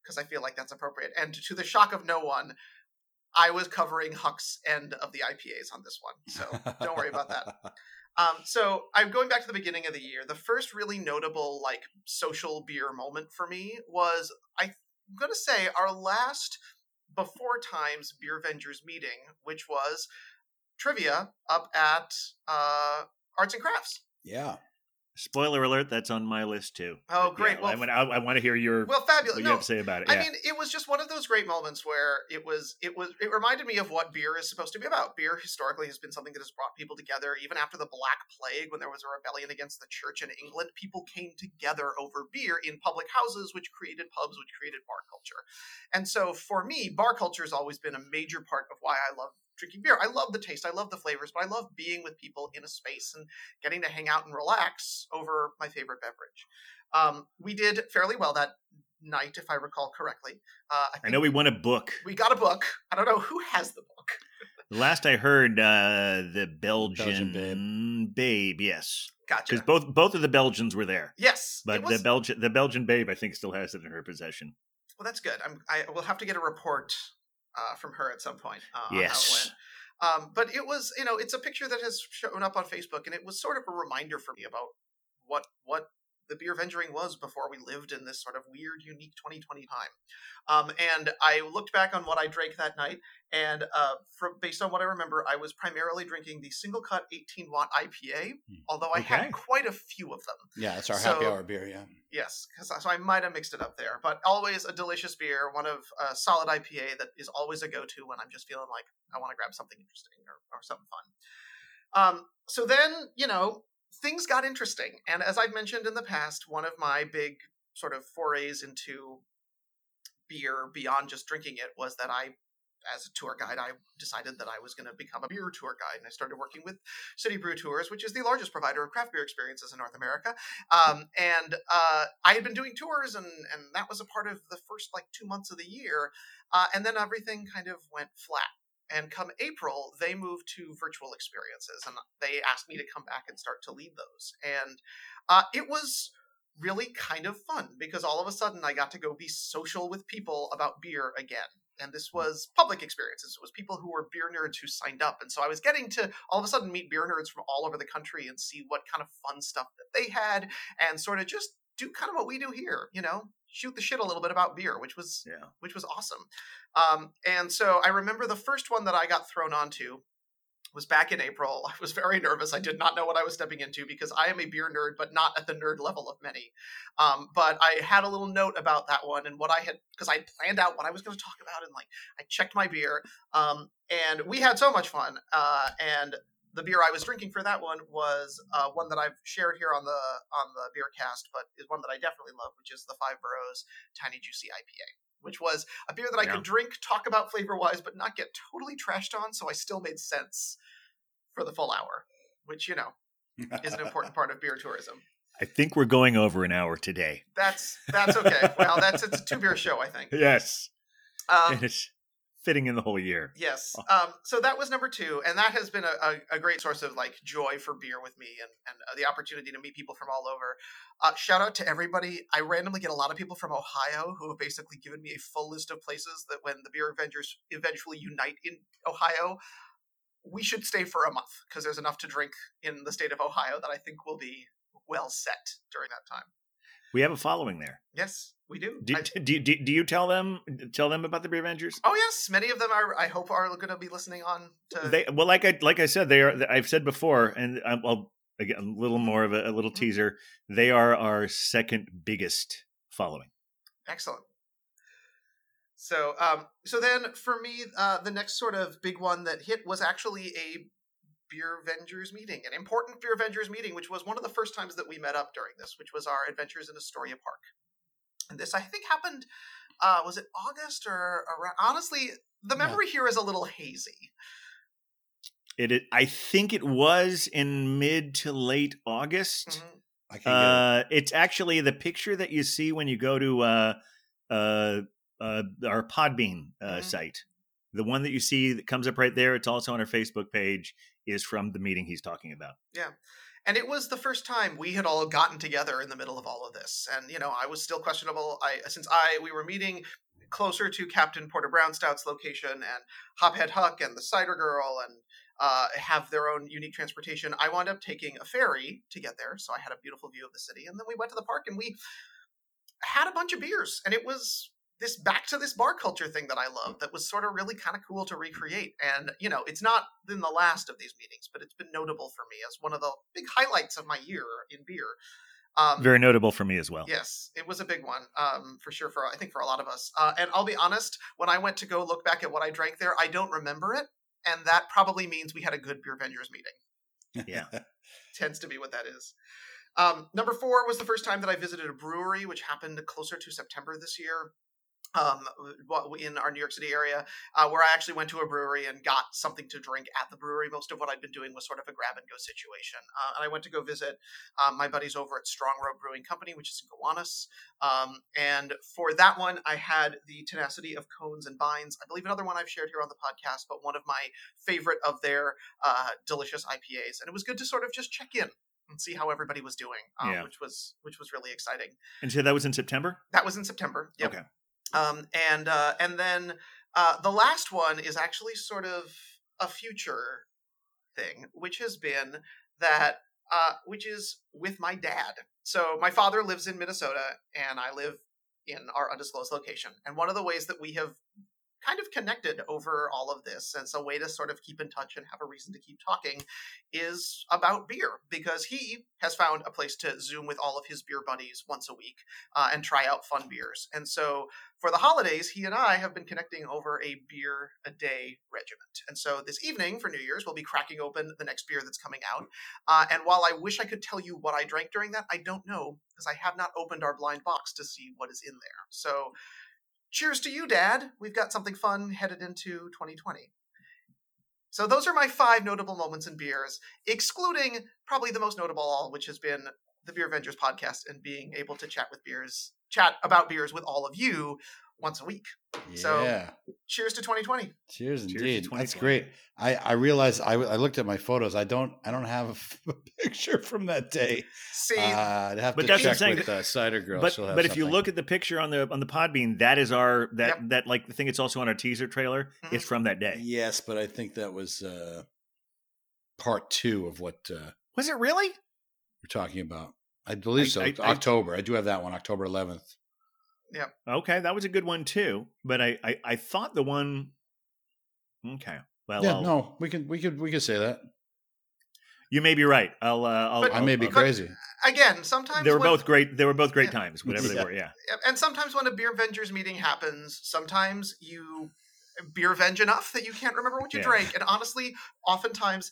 because I feel like that's appropriate. And to the shock of no one, I was covering Huck's end of the IPAs on this one. So don't worry about that. Um, so I'm going back to the beginning of the year. The first really notable like social beer moment for me was I'm gonna say our last before times beer vengers meeting, which was trivia up at uh, Arts and Crafts. yeah. Spoiler alert, that's on my list too. Oh, But great. Yeah, Well, I, want, I, I want to hear your Well, fabulous. what you No, have to say about it. I mean, it was just one of those great moments where it was, it was, it reminded me of what beer is supposed to be about. Beer historically has been something that has brought people together. Even after the Black Plague, when there was a rebellion against the church in England, people came together over beer in public houses, which created pubs, which created bar culture. And so for me, bar culture has always been a major part of why I love drinking beer. I love the taste, I love the flavors, but I love being with people in a space and getting to hang out and relax over my favorite beverage. Um, we did fairly well that night, if I recall correctly. Uh, I, I know we won a book. we got a book. I don't know who has the book. Last I heard, uh, the Belgian, Belgian babe. yes, Gotcha. because both both of the Belgians were there, Yes, but was, the Belgian the Belgian babe, I think, still has it in her possession. Well, that's good. I'm. I will have to get a report uh, from her at some point. Uh, Yes. Um, but it was, you know, it's a picture that has shown up on Facebook, and it was sort of a reminder for me about what what the beer venturing was before we lived in this sort of weird, unique 2020 time. Um, and I looked back on what I drank that night, and uh, from based on what I remember, I was primarily drinking the SingleCut 18 watt IPA, although I Okay. had quite a few of them. Yeah, it's our happy hour beer. Yeah. Yes, so I might have mixed it up there, but always a delicious beer, one of a solid IPA that is always a go-to when I'm just feeling like I want to grab something interesting or, or something fun. Um, so then, you know, things got interesting, and as I've mentioned in the past, one of my big sort of forays into beer beyond just drinking it was that I as a tour guide, I decided that I was going to become a beer tour guide, and I started working with City Brew Tours, which is the largest provider of craft beer experiences in North America. Um, and uh, I had been doing tours, and and that was a part of the first like two months of the year, uh, and then everything kind of went flat. And come April, they moved to virtual experiences, and they asked me to come back and start to lead those. And uh, it was really kind of fun because all of a sudden I got to go be social with people about beer again. And this was public experiences. It was people who were beer nerds who signed up. And so I was getting to all of a sudden meet beer nerds from all over the country and see what kind of fun stuff that they had and sort of just do kind of what we do here, you know, shoot the shit a little bit about beer, which was Yeah. which was awesome. Um, and so I remember the first one that I got thrown onto was back in April. I was very nervous. I did not know what I was stepping into because I am a beer nerd, but not at the nerd level of many. Um, but I had a little note about that one and what I had because I planned out what I was going to talk about and like I checked my beer. Um, and we had so much fun. Uh, and the beer I was drinking for that one was uh, one that I've shared here on the on the beer cast, but is one that I definitely love, which is the Five Boroughs Tiny Juicy IPA, which was a beer that I Yeah. could drink, talk about flavor wise, but not get totally trashed on. So I still made sense for the full hour, which you know is an important part of beer tourism. I think we're going over an hour today. That's that's okay. well, that's it's a two beer show, I think. Yes. Um, fitting in the whole year. Yes. Um, so that was number two, and that has been a, a, a great source of like joy for beer with me, and and uh, the opportunity to meet people from all over. Uh, shout out to everybody. I randomly get a lot of people from Ohio who have basically given me a full list of places that when the beer Avengers eventually unite in Ohio, we should stay for a month because there's enough to drink in the state of Ohio that I think will be well set during that time. We have a following there. Yes, we do. Do, I- do, do, do you tell them tell them about the Beer Avengers? oh yes, many of them are. I hope are going to be listening on to. They well, like I like I said, they are. I've said before, and I'll again a little more of a, a little Mhm. teaser. They are our second biggest following. Excellent. So, um, so then for me, uh, the next sort of big one that hit was actually a Beer Avengers meeting, an important Beer Avengers meeting, which was one of the first times that we met up during this, which was our Adventures in Astoria Park. And this, I think, happened. Uh, was it August or around? Honestly, the Yeah. memory here is a little hazy. It, it I think it was in mid to late August. Mhm. I can't get it. Uh, it's actually the picture that you see when you go to uh, uh, uh, our Podbean uh, Mhm. site. The one that you see that comes up right there. It's also on our Facebook page. Is from the meeting he's talking about. Yeah. And it was the first time we had all gotten together in the middle of all of this. And you know, I was still questionable. I since I we were meeting closer to Captain Porter Brown Stout's location and Hophead Huck and the Cider Girl and uh, have their own unique transportation. I wound up taking a ferry to get there, so I had a beautiful view of the city. And then we went to the park and we had a bunch of beers, and it was this back to this bar culture thing that I love that was sort of really kind of cool to recreate. And, you know, it's not been the last of these meetings, but it's been notable for me as one of the big highlights of my year in beer. Um, Very notable for me as well. Yes, it was a big one, um, for sure. For I think for a lot of us, uh, and I'll be honest, when I went to go look back at what I drank there, I don't remember it, and that probably means we had a good beer Avengers meeting. Yeah. Tends to be what that is. Um, number four was the first time that I visited a brewery, which happened closer to September this year. Um, in our New York City area, uh, where I actually went to a brewery and got something to drink at the brewery. Most of what I'd been doing was sort of a grab and go situation. Uh, and I went to go visit um, my buddies over at Strong Rope Brewing Company, which is in Gowanus. Um, and for that one, I had the tenacity of cones and binds. I believe another one I've shared here on the podcast, but one of my favorite of their uh, delicious IPAs. And it was good to sort of just check in and see how everybody was doing, um, Yeah. which was which was really exciting. And so that was in September. That was in September. Yep. Okay. Um, and uh, and then uh, the last one is actually sort of a future thing, which has been that uh, which is with my dad. So my father lives in Minnesota, and I live in our undisclosed location. And one of the ways that we have kind of connected over all of this as a way to sort of keep in touch and have a reason to keep talking is about beer because he has found a place to zoom with all of his beer buddies once a week uh, and try out fun beers. And so for the holidays he and i have been connecting over a beer a day regiment. And so this evening for new year's we'll be cracking open the next beer that's coming out. Uh, and while i wish i could tell you what i drank during that i don't know because i have not opened our blind box to see what is in there. So cheers to you, Dad. We've got something fun headed into 2020. So those are my five notable moments in beers, excluding probably the most notable all, which has been the Beer Avengers podcast and being able to chat with beers, chat about beers with all of you once a week. So- Cheers to 2020. Cheers, to indeed. That's 2020. great. I I realized I, I looked at my photos. I don't I don't have a picture from that day. See, Uh, I'd have But to that's what I'm check saying. with uh, Cider Girl. but She'll have but if you look at the picture on the on the Podbean, that is our that Yep. that like the thing. It's also on our teaser trailer. Mhm. It's from that day. yes, but I think that was uh, part two of what uh, Was it really? We're talking about. I believe I- so. I- I- October. I do have that one. October 11th. Yeah. Okay, that was a good one too. But I I, I thought the one. Okay, well, yeah, I'll- no, we can we could we could say that. you may be right. I'll. Uh, I'll But- I I'll- may be I'll- crazy. again, sometimes They were when- both great. They were both great Yeah. times, whatever Yeah. they were. Yeah. and sometimes when a beer Avengers meeting happens, sometimes you beer venge enough that you can't remember what you Yeah. drank. And honestly, oftentimes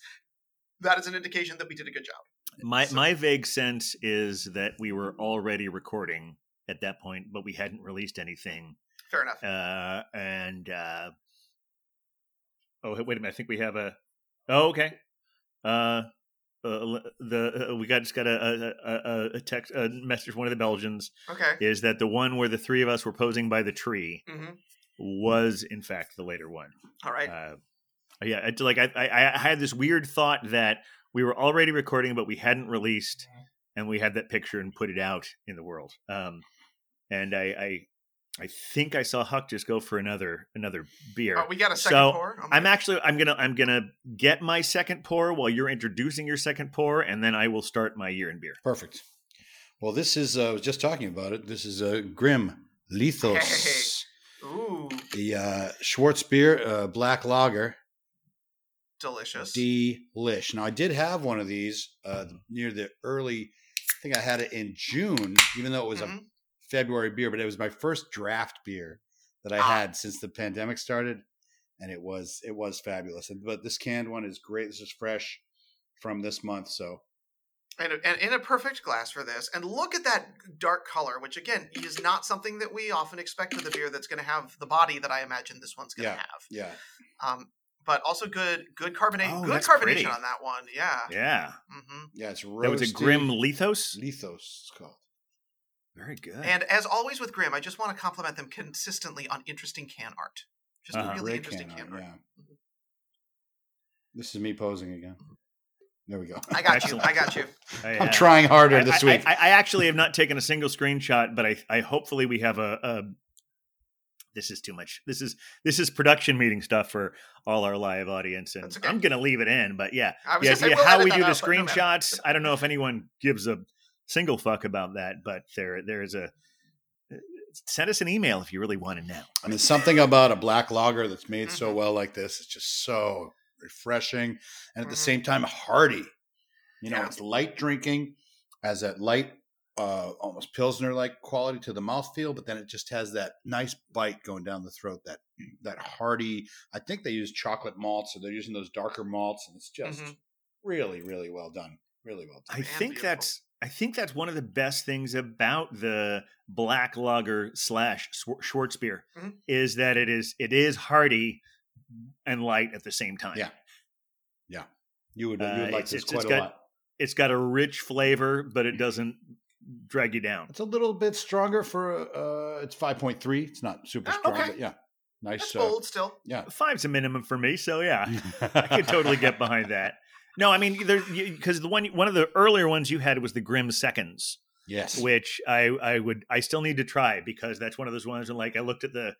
that is an indication that we did a good job. My So- my vague sense is that we were already recording at that point, but we hadn't released anything. Fair enough. Uh, and uh, oh, wait a minute. I think we have a. Oh, okay. Uh, uh, the uh, we got just got a a, a, text a message from one of the Belgians Okay. is that the one where the three of us were posing by the tree hmm was in fact the later one. All right. Uh, yeah, it's like I, I I had this weird thought that we were already recording, but we hadn't released, and we had that picture and put it out in the world. Um, and I I, I think I saw Huck just go for another another beer. Oh, we got a second so, pour. Oh I'm actually I'm gonna I'm gonna get my second pour while you're introducing your second pour, and then I will start my year in beer. Perfect. Well, this is uh, I was just talking about it. This is uh, Grimm Lethos, Hey. Ooh, the uh, Schwarzbier, uh, black lager, delicious. delish. Now, I did have one of these uh, near the early. I think I had it in June, even though it was a Mhm. February beer, but it was my first draft beer that I Ah. had since the pandemic started, and it was it was fabulous. And, but this canned one is great. This is fresh from this month, so and, and in a perfect glass for this. And look at that dark color, which again is not something that we often expect with a beer that's going to have the body that I imagine this one's going to Yeah. have. yeah, Um, but also good, good carbonate, Oh, good carbonation pretty. on that one. Yeah. Yeah, hmm yeah. It's that was a. Grimm Lethos. Lethos. It's called. Very good. And as always with Grimm, I just want to compliment them consistently on interesting can art. Just Uh-huh. really Great interesting can can art, art. yeah. This is me posing again. There we go. I got you. I got you. I, I'm uh, trying harder I- this I, week. I, I actually have not taken a single screenshot, but I, I hopefully we have a, a. This is too much. This is this is production meeting stuff for all our live audience, and okay. I'm gonna leave it in. But yeah, I was say, idea we'll how we do the out, but no screenshots. I don't know if anyone gives a single fuck about that, but there there is a. Send us an email if you really want to know. I mean, something about a black lager that's made so Mhm. well like this is just so refreshing and at the Mhm. same time hearty. You know, Yeah. it's light drinking, as that light, uh, almost pilsner like quality to the mouthfeel, but then it just has that nice bite going down the throat. That that hearty. I think they use chocolate malts, so they're using those darker malts, and it's just Mhm. really, really well done. Really well done. I And think beautiful. that's I think that's one of the best things about the black lager slash Schwar- Schwarzbier Mhm. is that it is it is hearty and light at the same time. Yeah. Yeah. You would, you Uh, would like it's- this it's- quite it's a got- lot. It's got a rich flavor, but it doesn't drag you down. It's a little bit stronger for uh it's 5.3. It's not super Oh, strong, okay. but yeah. Nice That's uh, bold still. yeah. Five's a minimum for me, so yeah, I can totally get behind that. No, I mean, there because the one one of the earlier ones you had was the Grimm Seconds, Yes. which I I would I still need to try because that's one of those ones. And like I looked at the,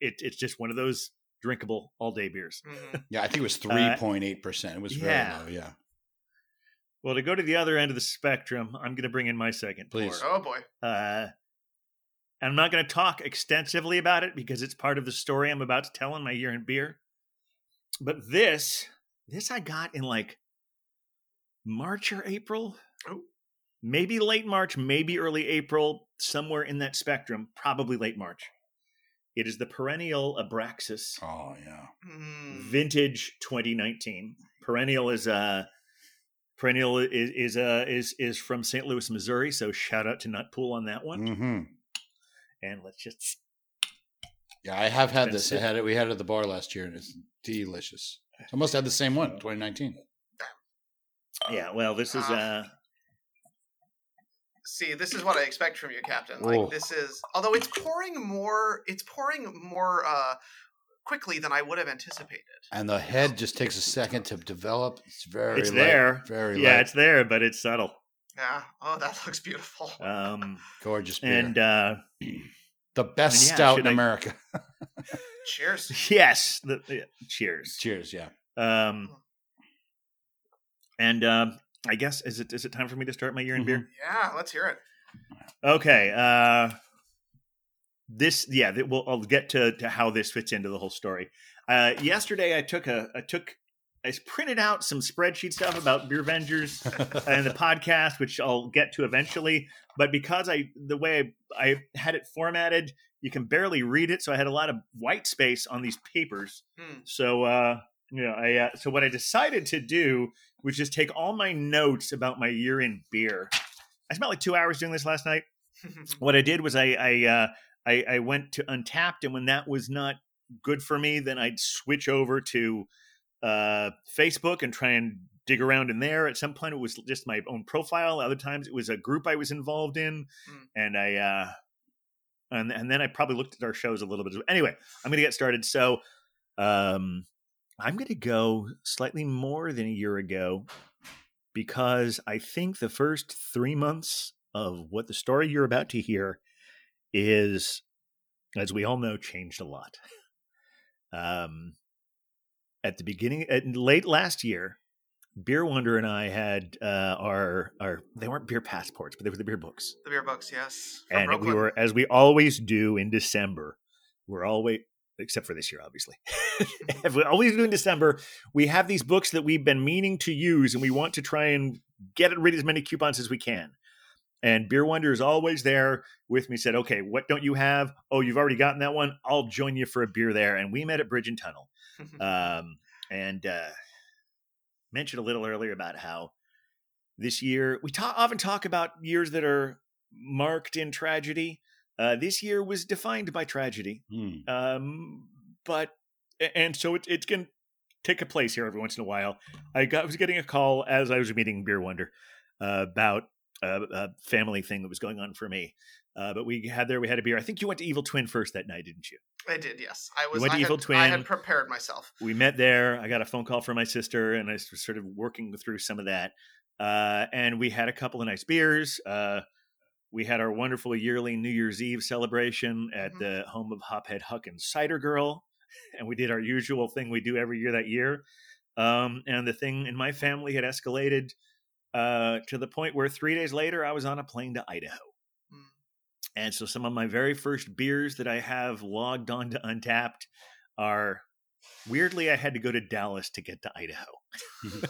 it it's just one of those drinkable all day beers. Mhm. Yeah, I think it was three point eight percent. It was very yeah. low. Yeah. Well, to go to the other end of the spectrum, I'm going to bring in my second. Please. pour. Oh boy. Uh, and I'm not going to talk extensively about it because it's part of the story I'm about to tell in my year in beer. But this, this I got in like March or April. Oh. Maybe late March, maybe early April, somewhere in that spectrum, probably late March. It is the perennial Abraxas Oh yeah. Mm. vintage 2019. Perennial is uh Perennial is is uh is is from St. Louis, Missouri, so shout out to Nutpool on that one. hmm And let's just Yeah, I have had Been this. I had it. We had it at the bar last year, and it's delicious. I must have the same one, 2019. yeah, well, this is uh See, this is what I expect from you, Captain. Oh. Like this is although it's pouring more it's pouring more uh quickly than I would have anticipated. And the head just takes a second to develop. It's very it's light, there. Very yeah, light. it's there, but it's subtle. Yeah. Oh, that looks beautiful. Um gorgeous beer. and uh the best and yeah, stout should in I- America. Cheers. yes, the, the- cheers. Cheers. Yeah. Um and um I guess is it is it time for me to start my year in Mhm. beer? Yeah, let's hear it. Okay. Uh this yeah, that we'll I'll get to to how this fits into the whole story. Uh yesterday I took a I took I printed out some spreadsheet stuff about Beer Vengers and the podcast, which I'll get to eventually. But because I the way I, I had it formatted, you can barely read it, so I had a lot of white space on these papers. Hmm. So uh you know, I uh, so what I decided to do was just take all my notes about my year in beer. I spent like two hours doing this last night what I did was I I, uh, I I went to Untappd, and when that was not good for me, then I'd switch over to uh, Facebook and try and dig around in there. At some point, it was just my own profile. Other times, it was a group I was involved in, Mm. and I uh, and and then I probably looked at our shows a little bit. Anyway, I'm going to get started. So, um, I'm going to go slightly more than a year ago because I think the first three months of what the story you're about to hear is, as we all know, changed a lot. Um, at the beginning, at late last year, Beer Wonder and I had uh, our our they weren't beer passports, but they were the beer books, the beer books, yes. From and we were as we always do in December. We're always except for this year, obviously. As we always do in December, we have these books that we've been meaning to use, and we want to try and get it rid as many coupons as we can. And Beer Wonder is always there with me. Said, "Okay, what don't you have? Oh, you've already gotten that one. I'll join you for a beer there." And we met at Bridge and Tunnel, um, and uh, mentioned a little earlier about how this year we ta- often talk about years that are marked in tragedy. Uh, this year was defined by tragedy, Hmm. um, but and so it, it's going to take a place here every once in a while. I got I was getting a call as I was meeting Beer Wonder uh, about a, a family thing that was going on for me. Uh, but we had there we had a beer. I think you went to Evil Twin first that night, didn't you? I did, yes. I was went to I, Evil had, I had prepared myself. we met there. I got a phone call from my sister, and I was sort of working through some of that. Uh, and we had a couple of nice beers. Uh, we had our wonderful yearly New Year's Eve celebration at Mhm. the home of Hophead Huck and Cider Girl, and we did our usual thing we do every year that year. Um, and the thing in my family had escalated uh, to the point where three days later I was on a plane to Idaho. Mm. And so some of my very first beers that I have logged on to Untappd are weirdly I had to go to Dallas to get to Idaho.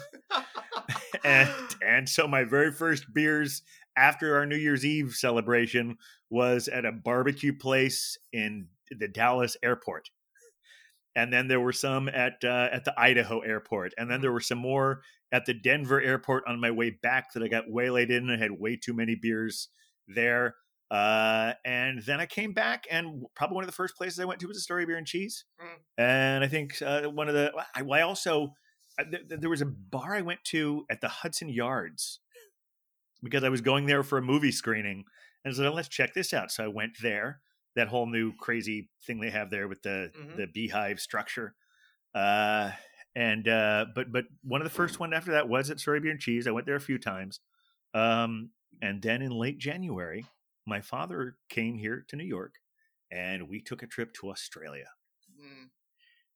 and and so my very first beers after our New Year's Eve celebration was at a barbecue place in the Dallas airport. And then there were some at uh, at the Idaho airport, and then there were some more at the Denver airport on my way back that I got waylaid in. I had way too many beers there, uh, and then I came back, and probably one of the first places I went to was Astoria Bier and Cheese, Mm. and I think uh, one of the I, I also uh, th- th- there was a bar I went to at the Hudson Yards because I was going there for a movie screening, and I said, "Let's check this out." So I went there. That whole new crazy thing they have there with the Mhm. the beehive structure, uh, and uh, but but one of the first one after that was at Story Beer and Cheese. I went there a few times, um, and then in late January, my father came here to New York, and we took a trip to Australia Mm.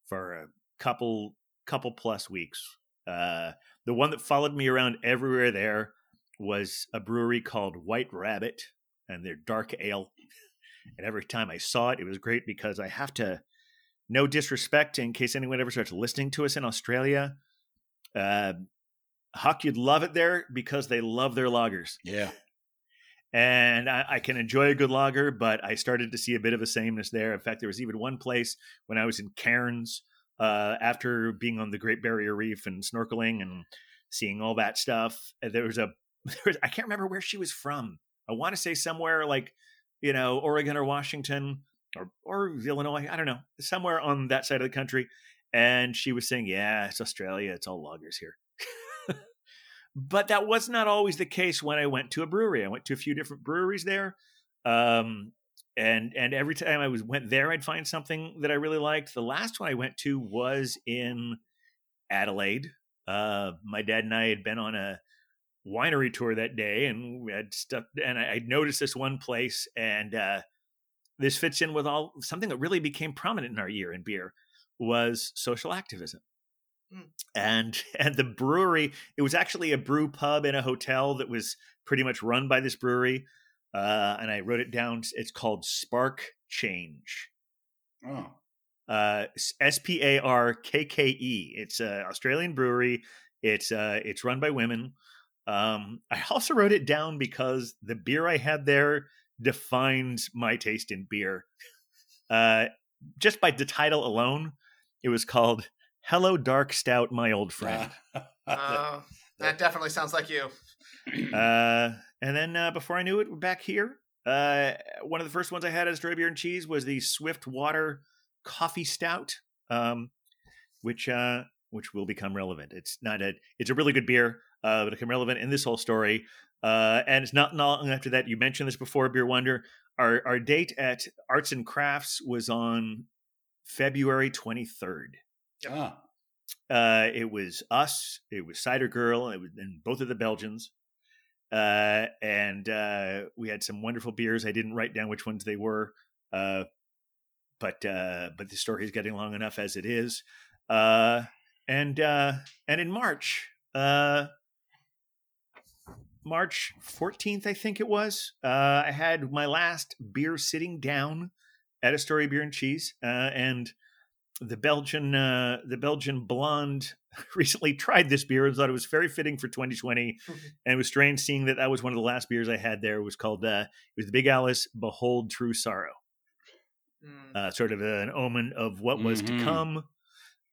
for a couple couple plus weeks. Uh, the one that followed me around everywhere there was a brewery called White Rabbit and their dark ale. And every time I saw it, it was great because I have to, no disrespect in case anyone ever starts listening to us in Australia. Uh, Huck, you'd love it there because they love their lagers. Yeah. and I, I can enjoy a good lager, but I started to see a bit of a sameness there. In fact, there was even one place when I was in Cairns uh, after being on the Great Barrier Reef and snorkeling and seeing all that stuff. uh, There was a, there was, I can't remember where she was from. I want to say somewhere like, you know, Oregon or Washington or or Illinois. I don't know, somewhere on that side of the country. And she was saying, "Yeah, it's Australia. It's all lagers here." but that was not always the case when I went to a brewery. I went to a few different breweries there, um, and and every time I was went there, I'd find something that I really liked. The last one I went to was in Adelaide. Uh, my dad and I had been on a winery tour that day, and we had stuff. And I, I noticed this one place, and uh, this fits in with all something that really became prominent in our year in beer was social activism. And and the brewery it was actually a brew pub in a hotel that was pretty much run by this brewery uh, and i wrote it down it's called Sparkke Change. Oh. uh, s-p-a-r-k-k-e it's an australian brewery. It's uh, it's run by women. Um, i also wrote it down because the beer i had there defines my taste in beer uh, just by the title alone it was called hello dark stout my old friend Oh, that definitely sounds like you. Uh, and then uh, before I knew it, we're back here. Uh, one of the first ones I had Astoria Bier and Cheese was the Swift Water Coffee Stout, um, which uh, which will become relevant. It's not a it's a really good beer, uh, but become relevant in this whole story. Uh, and it's not long after that. You mentioned this before, Beer Wonder. Our our date at Arts and Crafts was on February twenty third. Ah. Uh, it was us. It was Cider Girl. It was and both of the Belgians. Uh, and uh, we had some wonderful beers. I didn't write down which ones they were, uh, but uh, but the story is getting long enough as it is. Uh, and uh, and in March, uh, March fourteenth, I think it was. Uh, I had my last beer sitting down at Astoria Bier and Cheese, uh, and the Belgian uh, the Belgian blonde recently tried this beer and thought it was very fitting for 2020, and it was strange seeing that that was one of the last beers I had there. It was called uh, it was the Big Alice Behold True Sorrow, Mm. uh, sort of an omen of what was Mhm. to come.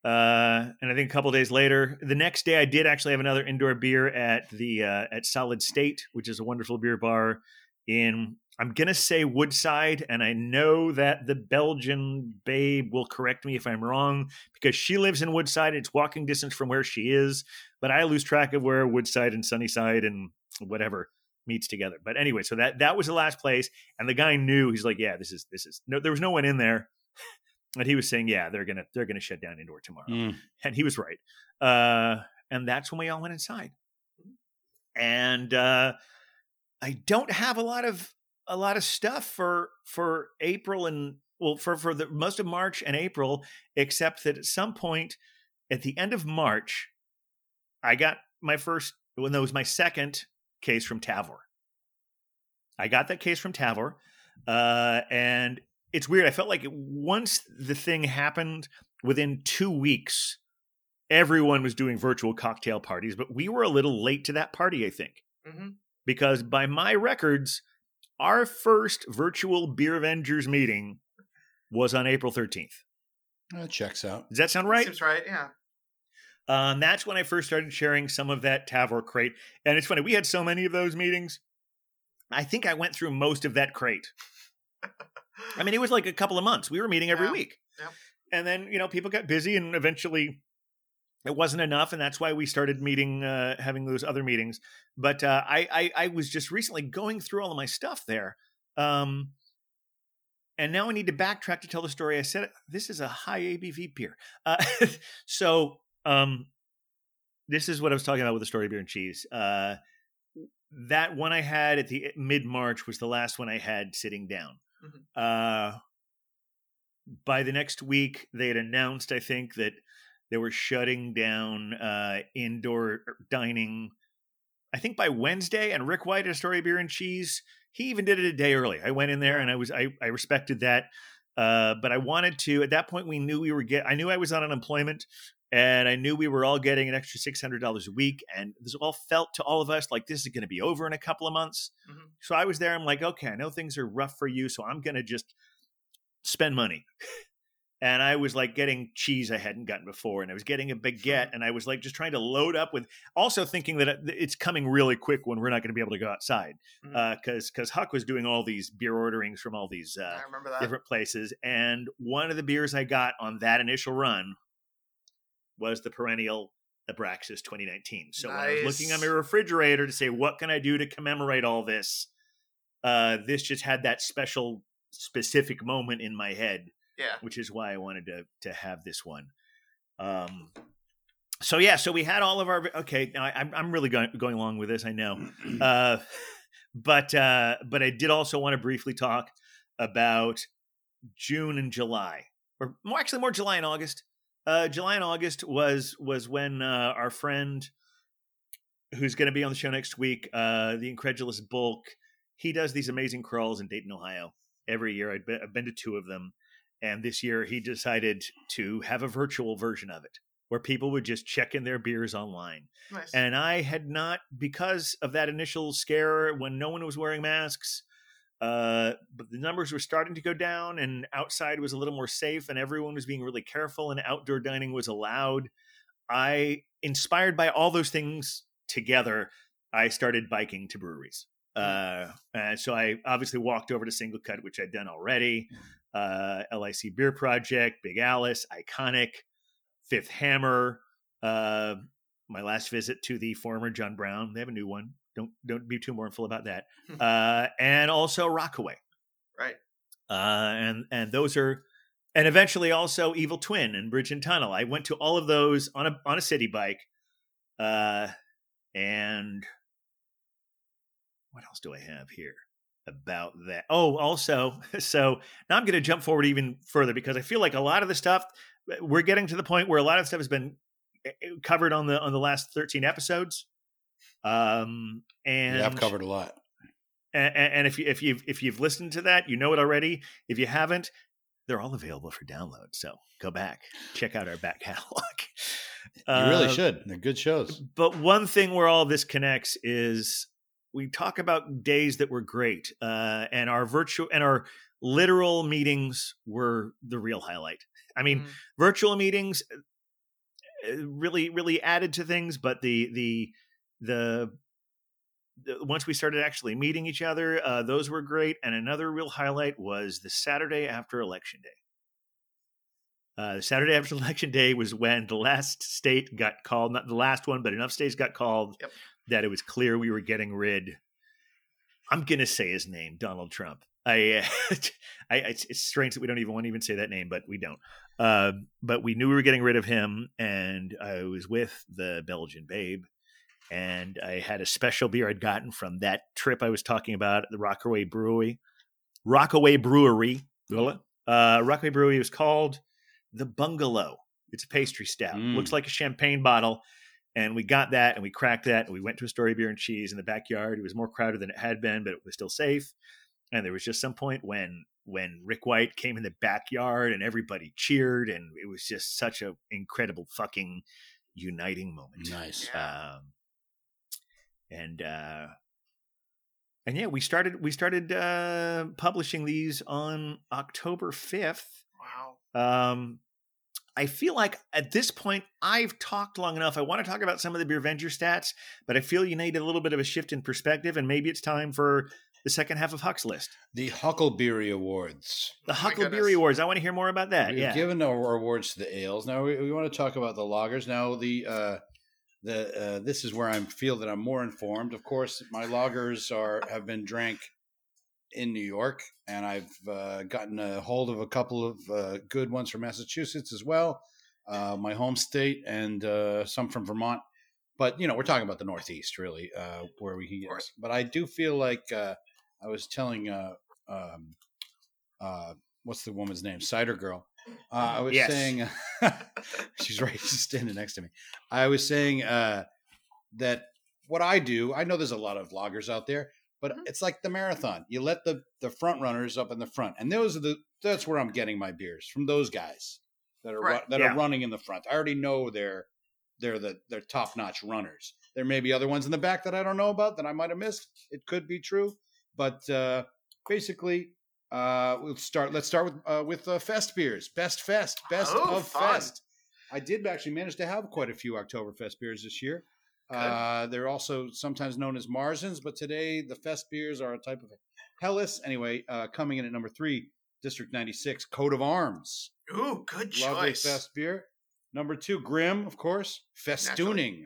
Uh, and I think a couple days later, the next day, I did actually have another indoor beer at the uh, at Solid State, which is a wonderful beer bar in I'm gonna say Woodside, and I know that the Belgian babe will correct me if I'm wrong because she lives in Woodside. It's walking distance from where she is, but I lose track of where Woodside and Sunnyside and whatever meets together. But anyway, so that that was the last place, and the guy knew. He's like, "Yeah, this is this is no." There was no one in there, and he was saying, "Yeah, they're gonna they're gonna shut down indoor tomorrow." Mm. and he was right. Uh, and that's when we all went inside. And uh, I don't have a lot of a lot of stuff for for April and well for for the most of March and April, except that at some point at the end of March, I got my first. Well, that was my second case from Tavour. I got that case from Tavour, uh, and it's weird. I felt like once the thing happened, within two weeks, everyone was doing virtual cocktail parties, but we were a little late to that party, I think, hmm because by my records, our first virtual Beer Avengers meeting was on April 13th. That checks out. Does that sound right? Seems right. Yeah. Um, that's when I first started sharing some of that Tavour crate. And it's funny, we had so many of those meetings. I think I went through most of that crate. I mean, it was like a couple of months. We were meeting every Yeah. week. Yep. And then, you know, people got busy and eventually it wasn't enough. And that's why we started meeting, uh, having those other meetings. But uh, I, I, I was just recently going through all of my stuff there. Um, and now I need to backtrack to tell the story. I said this is a high ABV beer. Uh, so um, this is what I was talking about with the story beer and cheese. Uh, that one I had at the mid March was the last one I had sitting down. Mhm. Uh, by the next week, they had announced, I think, that they were shutting down uh, indoor dining. I think by Wednesday, and Rick White at Story Beer and Cheese, he even did it a day early. I went in there and I was I, I respected that, uh, but I wanted to. At that point, we knew we were get. I knew I was on unemployment, and I knew we were all getting an extra six hundred dollars a week, and this all felt to all of us like this is going to be over in a couple of months. Mhm. So I was there. I'm like, okay, I know things are rough for you, so I'm going to just spend money. And I was like getting cheese I hadn't gotten before, and I was getting a baguette, and I was like just trying to load up with, also thinking that it's coming really quick when we're not going to be able to go outside, because because Huck was doing all these beer orderings from all these uh, I remember that. different places, and one of the beers I got on that initial run was the perennial Abraxas 2019. So when I was looking on my refrigerator to say what can I do to commemorate all this, uh, this just had that special specific moment in my head Yeah. which is why I wanted to to have this one. Um, so yeah, so we had all of our okay. Now I, I'm I'm really going going along with this. I know, uh, but uh, but I did also want to briefly talk about June and July, or more actually more July and August. Uh, July and August was was when uh, our friend who's going to be on the show next week, uh, the incredulous bulk. He does these amazing crawls in Dayton, Ohio, every year. I've been, I've been to two of them, and this year he decided to have a virtual version of it, where people would just check in their beers online. Nice. And I had not, because of that initial scare when no one was wearing masks, uh, but the numbers were starting to go down, and outside was a little more safe, and everyone was being really careful, and outdoor dining was allowed. I, inspired by all those things together, I started biking to breweries. Uh, and so I obviously walked over to SingleCut, which I'd done already. Uh, LIC Beer Project, Big Alice, Iconic, Fifth Hammer. Uh, my last visit to the former John Brown. They have a new one. Don't don't be too mournful about that. Uh, and also Rockaway. right. Uh, and and those are, and eventually also Evil Twin and Bridge and Tunnel. I went to all of those on a on a city bike. Uh, and what else do I have here about that? Oh, also, so now I'm going to jump forward even further because I feel like a lot of the stuff we're getting to the point where a lot of stuff has been eh, covered on the on the last 13 episodes. Um, and yeah, I've covered a lot. and, and if you if you've if you've listened to that, you know it already. If you haven't, they're all available for download. So go back, check out our back catalog. You really Uh, should. They're good shows. But one thing where all this connects is we talk about days that were great, uh, and our virtual and our literal meetings were the real highlight. I mean, Mhm. virtual meetings uh, really really added to things but the the the, the once we started actually meeting each other uh, those were great and another real highlight was the saturday after election day uh, the saturday after election day was when the last state got called not the last one but enough states got called Yep. that it was clear we were getting rid i'm gonna say his name donald trump I, I it's, it's strange that we don't even want to even say that name, but we don't. Uh, but we knew we were getting rid of him, and I was with the Belgian babe, and I had a special beer I'd gotten from that trip I was talking about, the Rockaway Brewery, Rockaway Brewery. Uh, Rockaway Brewery was called the Bungalow. It's a pastry stout. Mm. Looks like a champagne bottle. And we got that and we cracked that and we went to Astoria Bier and Cheese in the backyard. It was more crowded than it had been, but it was still safe. And there was just some point when when Rick White came in the backyard and everybody cheered and it was just such an incredible fucking uniting moment. Nice. Um, and uh, and yeah, we started we started uh, publishing these on October fifth. Wow. Um, I feel like at this point I've talked long enough. I want to talk about some of the Beer Venger stats, but I feel you need a little bit of a shift in perspective, and maybe it's time for the second half of Huck's list, The Hucklebeery Awards. the Huckleberry goodness. Awards. I want to hear more about that. We've Yeah, given our awards to the ales. Now we, we want to talk about the lagers. Now the uh, the uh, this is where I feel that I'm more informed. Of course, my lagers are have been drank in New York, and I've uh, gotten a hold of a couple of uh, good ones from Massachusetts as well, uh, my home state, and uh, some from Vermont. but you know, we're talking about the Northeast, really, uh, where we can get. But I do feel like uh, I was telling, uh, um, uh, what's the woman's name? Cider Girl. Uh, I was Yes. saying, she's right, she's standing next to me. I was saying uh, that what I do, I know there's a lot of vloggers out there, but Mhm. it's like the marathon. You let the the front runners up in the front, and those are the that's where I'm getting my beers from those guys that are Right. that Yeah. are running in the front. I already know they're they're the they're top notch runners. There may be other ones in the back that I don't know about that I might have missed. It could be true, but uh, basically, uh, we'll start. Let's start with uh, with uh, Fest beers. Best Fest, best Oh, of fun. Fest. I did actually manage to have quite a few Oktoberfest beers this year. Uh, they're also sometimes known as Marzens, but today the Fest beers are a type of Helles. Anyway, uh, coming in at number three, District 96, Coat of Arms. Ooh, good Lovely choice. Lovely Fest beer. Number two, Grimm, of course. Festooning.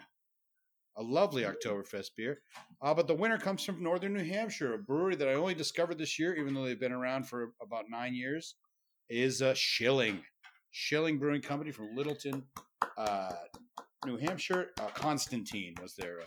A lovely Oktoberfest beer. Uh, but the winner comes from Northern New Hampshire, a brewery that I only discovered this year, even though they've been around for about nine years, is uh, Schilling. Schilling Brewing Company from Littleton, uh, New Hampshire. Uh, Konstantin was their uh,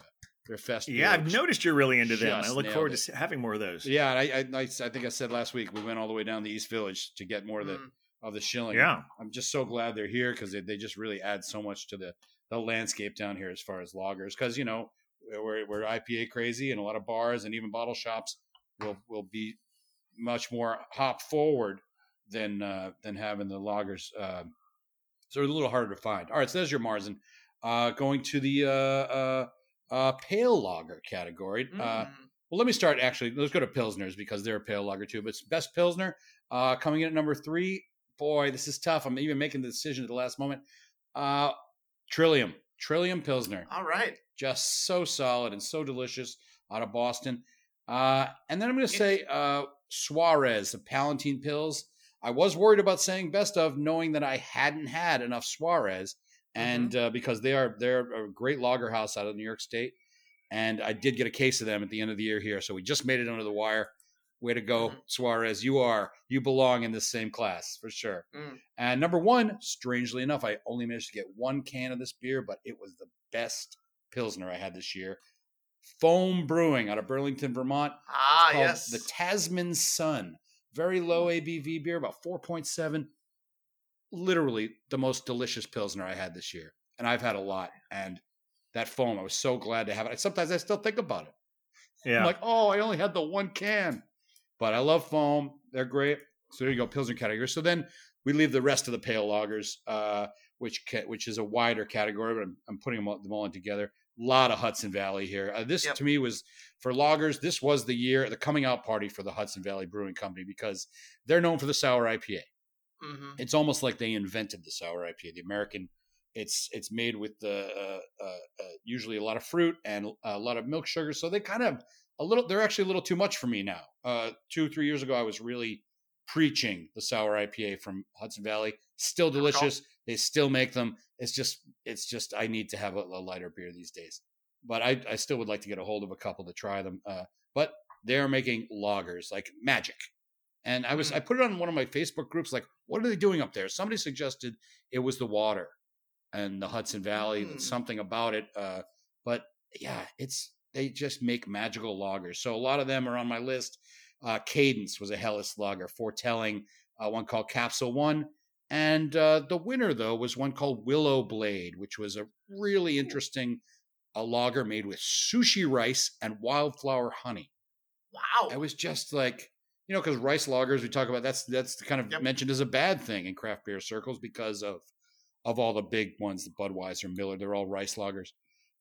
their fest. Yeah, beer. I've noticed you're really into them. I look forward it. to having more of those. Yeah, I, I, I, I think I said last week we went all the way down the East Village to get more of the Mm. of the Schilling. Yeah. I'm just so glad they're here because they, they just really add so much to the, the landscape down here as far as lagers. Because you know we're we're IPA crazy, and a lot of bars and even bottle shops will will be much more hop forward than uh, than having the lagers. Um, so a little harder to find. All right, so there's your Marzen. Uh, going to the uh, uh, uh, pale lager category. Uh, Mm. well, let me start actually. Let's go to Pilsners because they're a pale lager too. But best Pilsner uh, coming in at number three. Boy, this is tough. I'm even making the decision at the last moment. Trillium, Trillium Pilsner, All right. just so solid and so delicious out of Boston. Uh, and then I'm going to say uh, Suarez, the Palatine Pils. I was worried about saying best of, knowing that I hadn't had enough Suarez, and uh, because they are they're a great lager house out of New York State, and I did get a case of them at the end of the year here, so we just made it under the wire. Way to go, Mhm. Suarez! You are you belong in this same class for sure. Mm. And number one, strangely enough, I only managed to get one can of this beer, but it was the best pilsner I had this year. Foam Brewing out of Burlington, Vermont Ah, yes. the Tasman Sun. Very low ABV beer, about 4.7. Literally the most delicious Pilsner I had this year. And I've had a lot. And that foam, I was so glad to have it. Sometimes I still think about it. Yeah. I'm like, oh, I only had the one can. But I love foam. They're great. So there you go, Pilsner category. So then we leave the rest of the pale lagers, uh, which ca- which is a wider category, but I'm, I'm putting them all, them all in together. A lot of Hudson Valley here. Uh, this Yep. to me was for lagers. This was the year, the coming out party for the Hudson Valley Brewing Company because they're known for the sour IPA. hmm It's almost like they invented the sour IPA. The American, it's it's made with the uh, uh, uh, usually a lot of fruit and a lot of milk sugar. So they kind of a little. They're actually a little too much for me now. Uh, two three years ago, I was really preaching the sour IPA from Hudson Valley. Still delicious. They still make them. It's just it's just I need to have a, a lighter beer these days. But I I still would like to get a hold of a couple to try them. Uh, but they're making lagers like magic. And I was Mm. I put it on one of my Facebook groups like what are they doing up there? Somebody suggested it was the water and the Hudson Valley, Mm. something about it. Uh, but yeah, it's they just make magical lagers. So a lot of them are on my list. Uh, Cadence was a Helles lager, foretelling uh, one called Capsule One, and uh, the winner though was one called Willow Blade, which was a really interesting a lager made with sushi rice and wildflower honey. Wow. I was just like, you know, because rice lagers we talk about that's that's kind of Yep. mentioned as a bad thing in craft beer circles because of of all the big ones, the Budweiser, Miller, they're all rice lagers.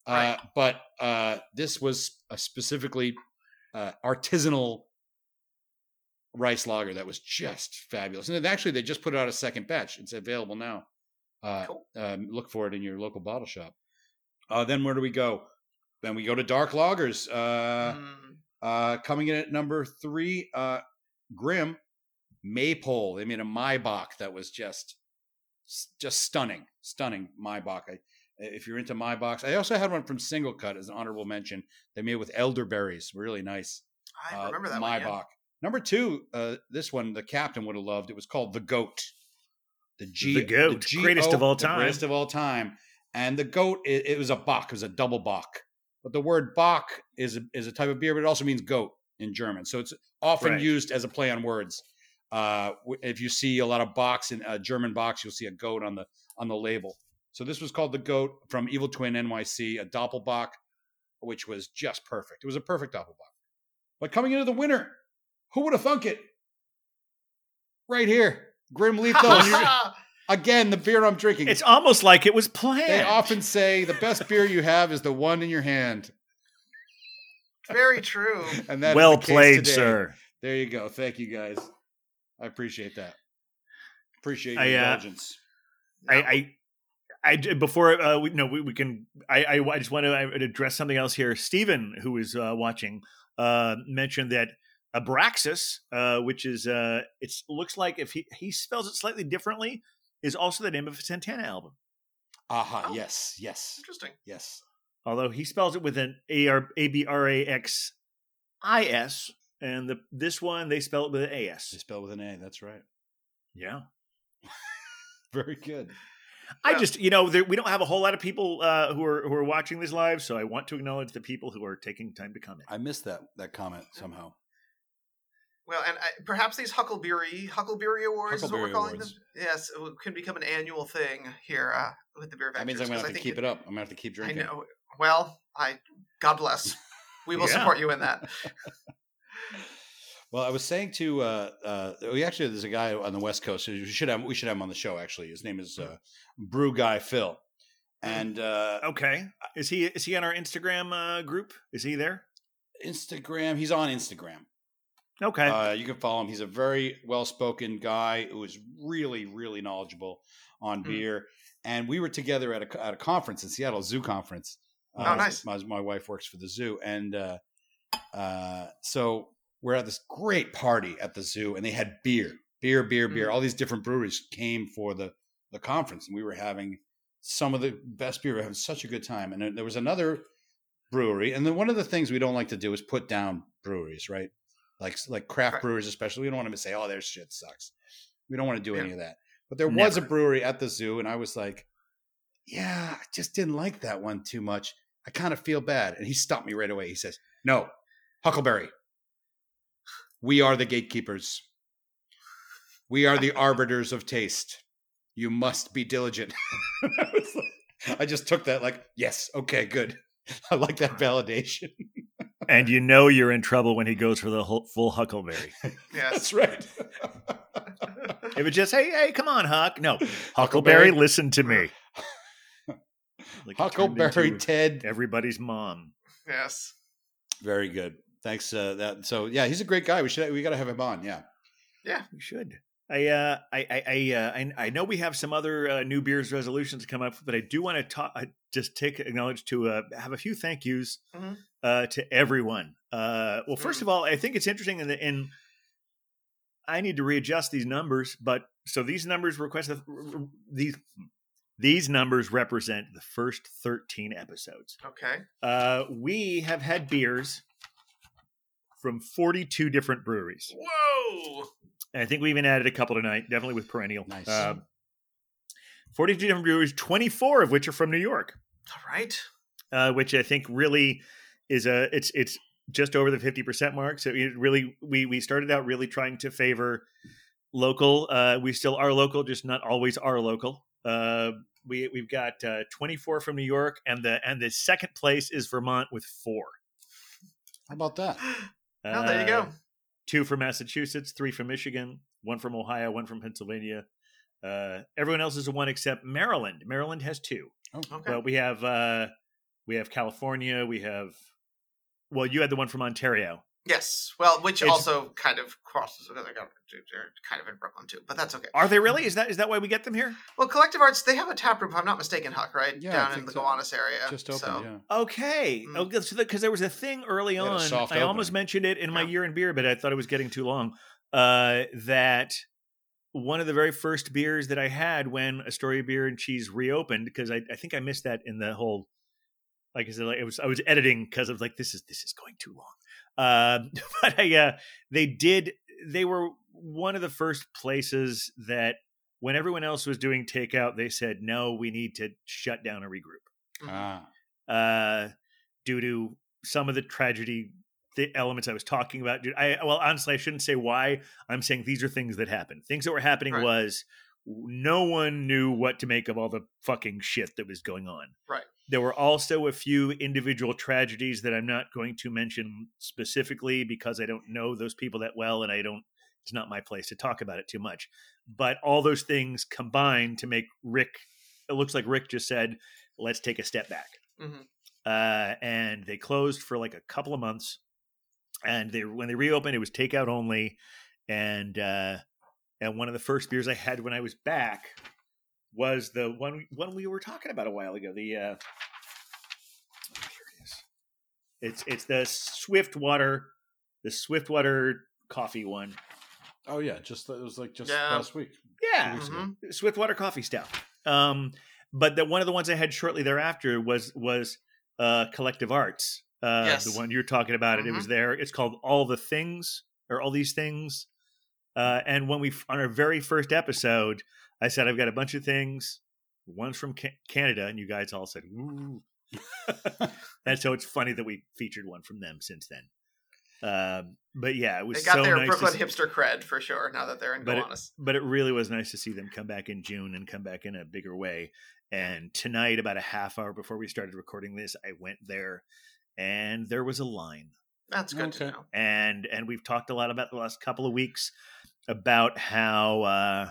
Right. Uh, but uh, this was a specifically uh, artisanal rice lager that was just fabulous. And actually, they just put out a second batch. It's available now. Uh, Cool. um, look for it in your local bottle shop. Uh, then where do we go? Then we go to dark lagers. Uh, Mm. uh, coming in at number three, uh, Grimm Maypole. They made a Maibock that was just, just stunning, stunning Maibock. I, if you're into Maibocks, I also had one from SingleCut as an honorable mention. They made with elderberries, really nice. I uh, remember that one. yeah. Maibock. Number two, uh, this one the captain would have loved. It was called the Goat. The G, The Goat, the greatest of all the time. greatest of all time. and the goat it, it was a bock, it was a double bock. But the word bock is a, is a type of beer, but it also means goat in German. So it's often Right. used as a play on words. Uh, if you see a lot of bocks in uh, German bocks, you'll see a goat on the on the label. So this was called the goat from Evil Twin NYC, a doppelbock, which was just perfect. It was a perfect doppelbock. But coming into the winter, who would have thunk it? Right here, Grimm Lethal. Again, the beer I'm drinking. It's almost like it was planned. They often say the best beer you have is the one in your hand, Very true. and that's well the played, today. sir. There you go. Thank you guys. I appreciate that. Appreciate your I, uh, indulgence. I, I, I d- before uh, we no we, we can I, I I just want to address something else here. Stephen, who is uh, watching, uh, mentioned that Abraxas, uh, which is uh, it looks like if he he spells it slightly differently, is also the name of a Santana album. Aha. oh. Yes. Yes. Interesting. Yes. Although he spells it with an A R A B R A X I S, and the this one they spell it with an A They S. spell with an A. That's right. Yeah. Very good. I just, you know, there, we don't have a whole lot of people uh, who are who are watching this live, so I want to acknowledge the people who are taking time to comment. I missed that that comment somehow. Well, and I, perhaps these Huckleberry Hucklebeery Awards is what we're calling Awards. them. Yes, it can become an annual thing here uh, with the beer. That means I'm gonna have to keep it up. I'm gonna have to keep drinking. I drinking. know. Well, I God bless. We will Yeah. support you in that. Well, I was saying to uh, uh, we actually there's a guy on the West Coast. who We should have we should have him on the show. Actually, his name is uh, Brew Guy Phil, and uh, Okay, is he is he on our Instagram uh, group? Is he there? Instagram. He's on Instagram. Okay, Uh, you can follow him. He's a very well spoken guy who is really really knowledgeable on Mm. beer. And we were together at a at a conference in Seattle, zoo conference. Uh, Oh, nice. My, my wife works for the zoo, and uh, uh, so we're at this great party at the zoo, and they had beer, beer, beer, beer. Mm. All these different breweries came for the the conference, and we were having some of the best beer. We were having such a good time, and then there was another brewery, and then one of the things we don't like to do is put down breweries, right? Like like craft Right. breweries, especially. We don't want them to say, "Oh, their shit sucks." We don't want to do Yeah. any of that. But there was a brewery at the zoo, and I was like, "Yeah, I just didn't like that one too much. I kind of feel bad." And he stopped me right away. He says, "No, Huckleberry, we are the gatekeepers. We are the arbiters of taste. You must be diligent." I, like- I just took that like, "Yes, okay, good. I like that validation." and you know you're in trouble when he goes for the whole, full Huckleberry. Yes. That's right. If it's just hey hey come on Huck, no Huckleberry, listen to me. Like Huckleberry Ted. everybody's mom. yes. Very good. Thanks. Uh, that so yeah, he's a great guy. We should we got to have him on. Yeah. Yeah, we should. I uh, I I I, uh, I I know we have some other uh, new beers resolutions to come up, but I do want to talk. I just take acknowledge to uh, have a few thank yous Mhm. uh, to everyone. Uh, well, first Mm. of all, I think it's interesting in the in. I need to readjust these numbers, but so these numbers request these these numbers represent the first thirteen episodes. Okay. Uh, we have had beers from forty two different breweries. Whoa. And I think we even added a couple tonight, definitely with Perennial. Nice. Uh, 42 different breweries, 24 of which are from New York, All right. uh, which I think really is a it's it's just over the 50% mark. So it really we we started out really trying to favor local. Uh, we still are local, just not always are local. Uh, we we've got uh, 24 from New York, and the and the second place is Vermont with four. How about that? Oh, there you go. Uh, two from Massachusetts, three from Michigan, one from Ohio, one from Pennsylvania. Uh, everyone else is a one except Maryland. Maryland has two. Okay. But we have uh, we have California. We have well, you had the one from Ontario. Yes. Well, which It's- also kind of crosses because I got they're kind of in Brooklyn too, but that's okay. Are they really? Is that is that why we get them here? Well, Collective Arts they have a tap room, if I'm not mistaken, Huck, right? Yeah, Down in the so. Gowanus area. Just opened. So, Yeah. Okay, Mm. oh, good. so because there was a thing early They had a on, soft I almost mentioned it in my Yeah. year in beer, but I thought it was getting too long. Uh, that one of the very first beers that I had when Astoria Bier and Cheese reopened, because I, I think I missed that in the whole. Like I said, like, it was I was editing because I was like, this is this is going too long. Uh, but I, uh, they did. They were one of the first places that when everyone else was doing takeout, they said no, we need to shut down and regroup Mhm. Ah, uh, due to some of the tragedy the elements I was talking about. Dude, I well, honestly, I shouldn't say why. I'm saying these are things that happened. Things that were happening Right. was no one knew what to make of all the fucking shit that was going on. Right. There were also a few individual tragedies that I'm not going to mention specifically because I don't know those people that well, and I don't. It's not my place to talk about it too much. But all those things combined to make Rick. It looks like Rick just said, "Let's take a step back." Mhm. uh, and they closed for like a couple of months. And they when they reopened, it was takeout only, and uh, and one of the first beers I had when I was back was the one one we were talking about a while ago. The uh, here it is. It's it's the Swiftwater, the Swiftwater coffee one. oh yeah, just it was like just Yeah. last week. Yeah, weeks ago. Mhm. Swiftwater coffee stout. Um, but the, one of the ones I had shortly thereafter was was uh, Collective Arts. Uh, Yes. The one you're talking about. It. It was there. It's called All the Things or All These Things. Uh, and when we on our very first episode, I said I've got a bunch of things. One's from Ca- Canada, and you guys all said, "Ooh." and so it's funny that we featured one from them since then. Um, but yeah, it was They got so their nice Brooklyn hipster cred for sure. Now that they're in But it- but it really was nice to see them come back in June and come back in a bigger way. And tonight, about a half hour before we started recording this, I went there, and there was a line. That's good to know. And and we've talked a lot about the last couple of weeks about how uh,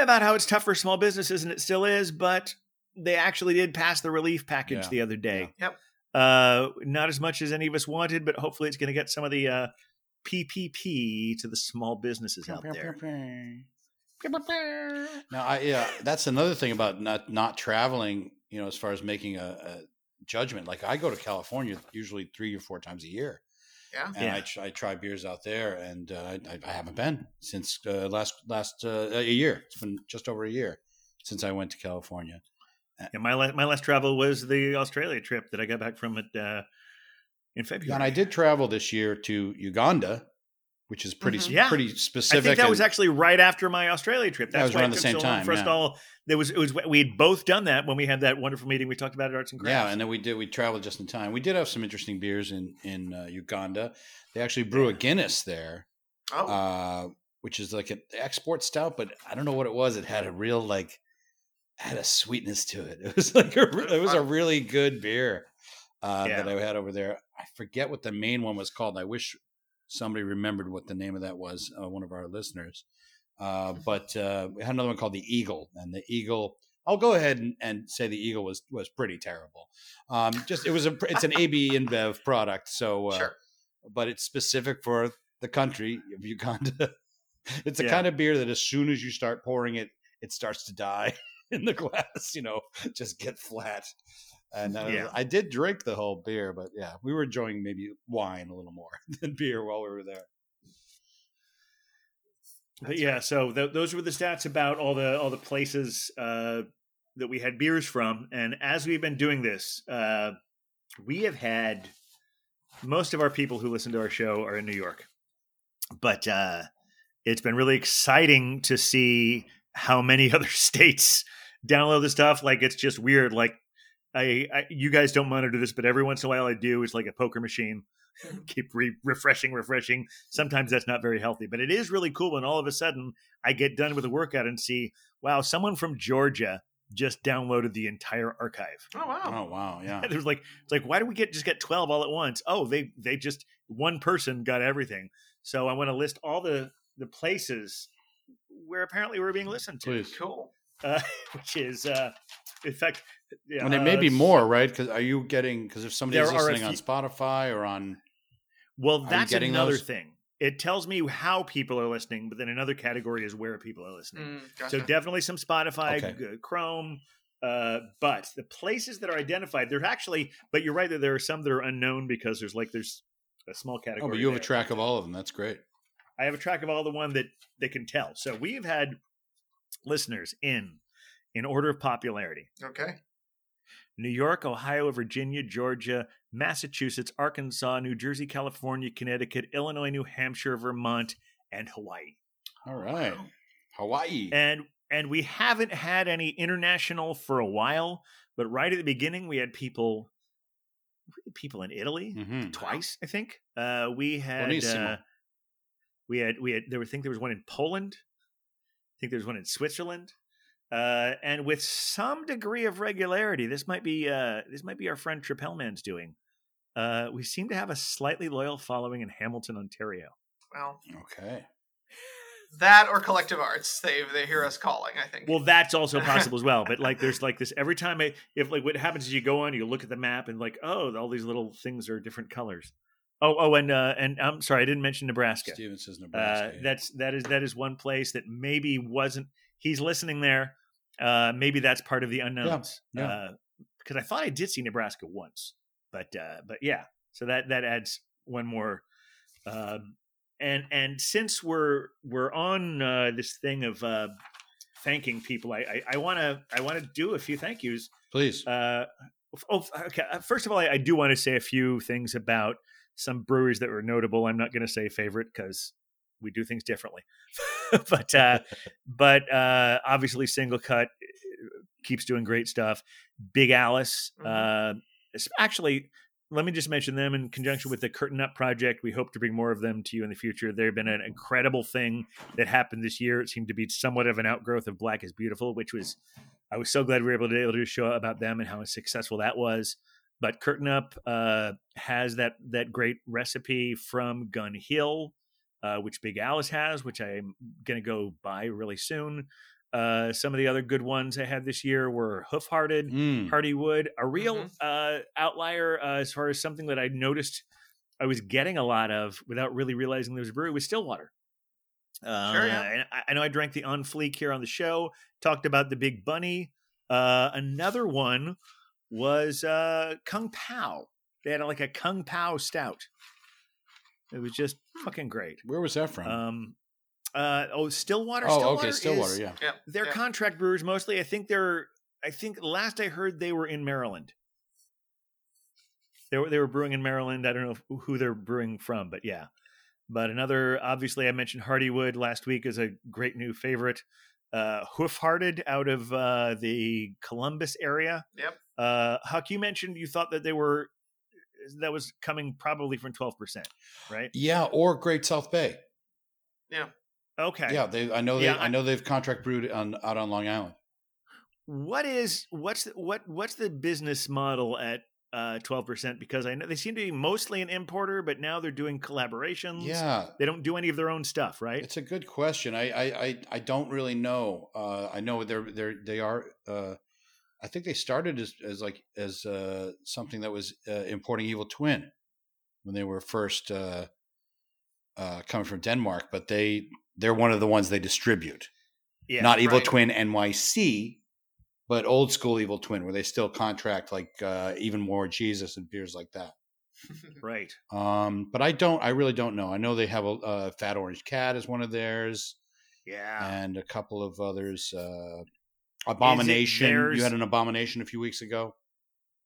about how it's tough for small businesses, and it still is. But they actually did pass the relief package Yeah. the other day. Yep. Uh, not as much as any of us wanted, but hopefully it's going to get some of the uh, PPP to the small businesses out there. Now, I yeah, that's another thing about not not traveling. You know, as far as making a, a judgment, like I go to California usually three or four times a year, Yeah. and Yeah. I, tr- I try beers out there, and uh, I, I haven't been since uh, last last uh, a year. It's been just over a year since I went to California. And my la- my last travel was the Australia trip that I got back from it uh, in February. And I did travel this year to Uganda, which is pretty Mhm. Yeah. pretty I think that was actually right after my Australia trip. That That's was why around the same so time, us yeah. all. There was it was we had both done that when we had that wonderful meeting we talked about at Arts and Crafts. Yeah, and then we did. We traveled just in time. We did have some interesting beers in in uh, Uganda. They actually brew a Guinness there, Oh, uh, which is like an export stout, but I don't know what it was. It had a real like had a sweetness to it. It was like a, it was a really good beer uh, Yeah. that I had over there. I forget what the main one was called. I wish somebody remembered what the name of that was. Uh, one of our listeners, uh, but uh, we had another one called the Eagle, and the Eagle. I'll go ahead and, and say the Eagle was was pretty terrible. Um, just it was a it's an AB InBev product, so uh, sure. but it's specific for the country of Uganda. it's a Yeah. kind of beer that as soon as you start pouring it, it starts to die in the glass. You know, just get flat. And uh, Yeah. I did drink the whole beer, but yeah, we were enjoying maybe wine a little more than beer while we were there. But yeah, so th- those were the stats about all the all the places uh, that we had beers from, and as we've been doing this, uh, we have had most of our people who listen to our show are in New York, but uh, it's been really exciting to see how many other states download the stuff. Like it's just weird. Like I, I you guys don't monitor this, but every once in a while I do. It's like a poker machine. Keep re- refreshing, refreshing. Sometimes that's not very healthy, but it is really cool when all of a sudden I get done with a workout and see, wow, someone from Georgia just downloaded the entire archive. Oh wow. Oh wow, yeah. There's like it's like why do we get just get 12 all at once? Oh, they they just one person got everything. So I want to list all the the places where apparently we're being listened to, Please. Cool. uh, which is uh in fact yeah, And it may uh, be more, right? Because are you getting? Because if somebody's There are listening on Spotify or on, Well, that's getting another those? thing. It tells me how people are listening, but then another category is where people are listening. Mm, So definitely some Spotify, Okay. g- Chrome, uh, but the places that are identified, there's actually, but you're right that there are some that are unknown because there's like there's a small category. oh, but you have a track of all of them. That's great. I have a track of all the one that they can tell. So we've had listeners in in order of popularity: okay. New York, Ohio, Virginia, Georgia, Massachusetts, Arkansas, New Jersey, California, Connecticut, Illinois, New Hampshire, Vermont, and Hawaii. All right. Wow. Hawaii. and and we haven't had any international for a while. But right at the beginning, we had people people in Italy Mhm. twice. I think uh, we had uh, we had we had there. were- I think there was one in Poland. I think there was one in Switzerland. Uh, and with some degree of regularity, this might be uh, this might be our friend Tripelman's doing. Uh, we seem to have a slightly loyal following in Hamilton, Ontario. Well, Okay. that or Collective Arts. They they hear us calling. I think. Well, that's also possible as well. But like, there's like this every time I, if like what happens is you go on, you look at the map, and like, oh, all these little things are different colors. Oh, oh, and uh, and I'm sorry, I didn't mention Nebraska. Steven says Uh, Nebraska. yeah. that's that is that is one place that maybe wasn't. He's listening there. Uh, maybe that's part of the unknowns. yeah. Uh, because I thought I did see Nebraska once, but uh, but yeah. So that that adds one more. Um, and and since we're we're on uh, this thing of uh, thanking people, I I want to I want to do a few thank yous. Please. Uh, oh, okay. uh, First of all, I, I do want to say a few things about some breweries that were notable. I'm not going to say favorite because we do things differently, but uh, but uh, obviously, SingleCut uh, keeps doing great stuff. Big Alice, uh, actually. Let me just mention them in conjunction with the Curtain Up project. We hope to bring more of them to you in the future. They've been an incredible thing that happened this year. It seemed to be somewhat of an outgrowth of Black is Beautiful, which was I was so glad we were able to, able to do a show about them and how successful that was. But Curtain Up uh, has that that great recipe from Gun Hill, uh, which Big Alice has, which I'm going to go buy really soon. Uh, some of the other good ones I had this year were Hoof Hearted, Mm. Hardywood, a real Mhm. uh, outlier uh, as far as something that I noticed I was getting a lot of without really realizing there was a brewery was Stillwater. Uh, Sure, yeah. and I, I know I drank the On Fleek here on the show. Talked about the Big Bunny. Uh, another one was uh, Kung Pao. They had like a Kung Pao stout. It was just fucking great. Where was that from? Um, uh, oh, Stillwater. oh, Stillwater okay. Stillwater. is- Yeah. yeah, they're yeah. contract brewers mostly. I think they're. I think last I heard they were in Maryland. They were they were brewing in Maryland. I don't know who they're brewing from, but yeah. But another, obviously, I mentioned Hardywood last week as a great new favorite. Uh, Hoof Hearted out of uh, the Columbus area. Yep. Uh, Huck, you mentioned you thought that they were that was coming probably from twelve percent, right? Yeah. Or Great South Bay. Yeah. Okay. Yeah. They. I know. They. Yeah, I, I- know they've contract brewed on out on Long Island. what is what's the, what what's the business model at uh, twelve percent? Because I know they seem to be mostly an importer, but now they're doing collaborations. Yeah. they don't do any of their own stuff, right? It's a good question. I I I, I don't really know. Uh, I know they're they're they are. Uh, I think they started as, as like as uh, something that was uh, importing Evil Twin when they were first uh, uh, coming from Denmark, but they they're one of the ones they distribute. yeah, Not Evil right. Twin NYC, but old school Evil Twin, where they still contract like uh, even more Jesus and beers like that. right. Um, but I don't. I really don't know. I know they have a, uh Fat Orange Cat as one of theirs Yeah, and a couple of others. Uh, abomination. You had an abomination a few weeks ago.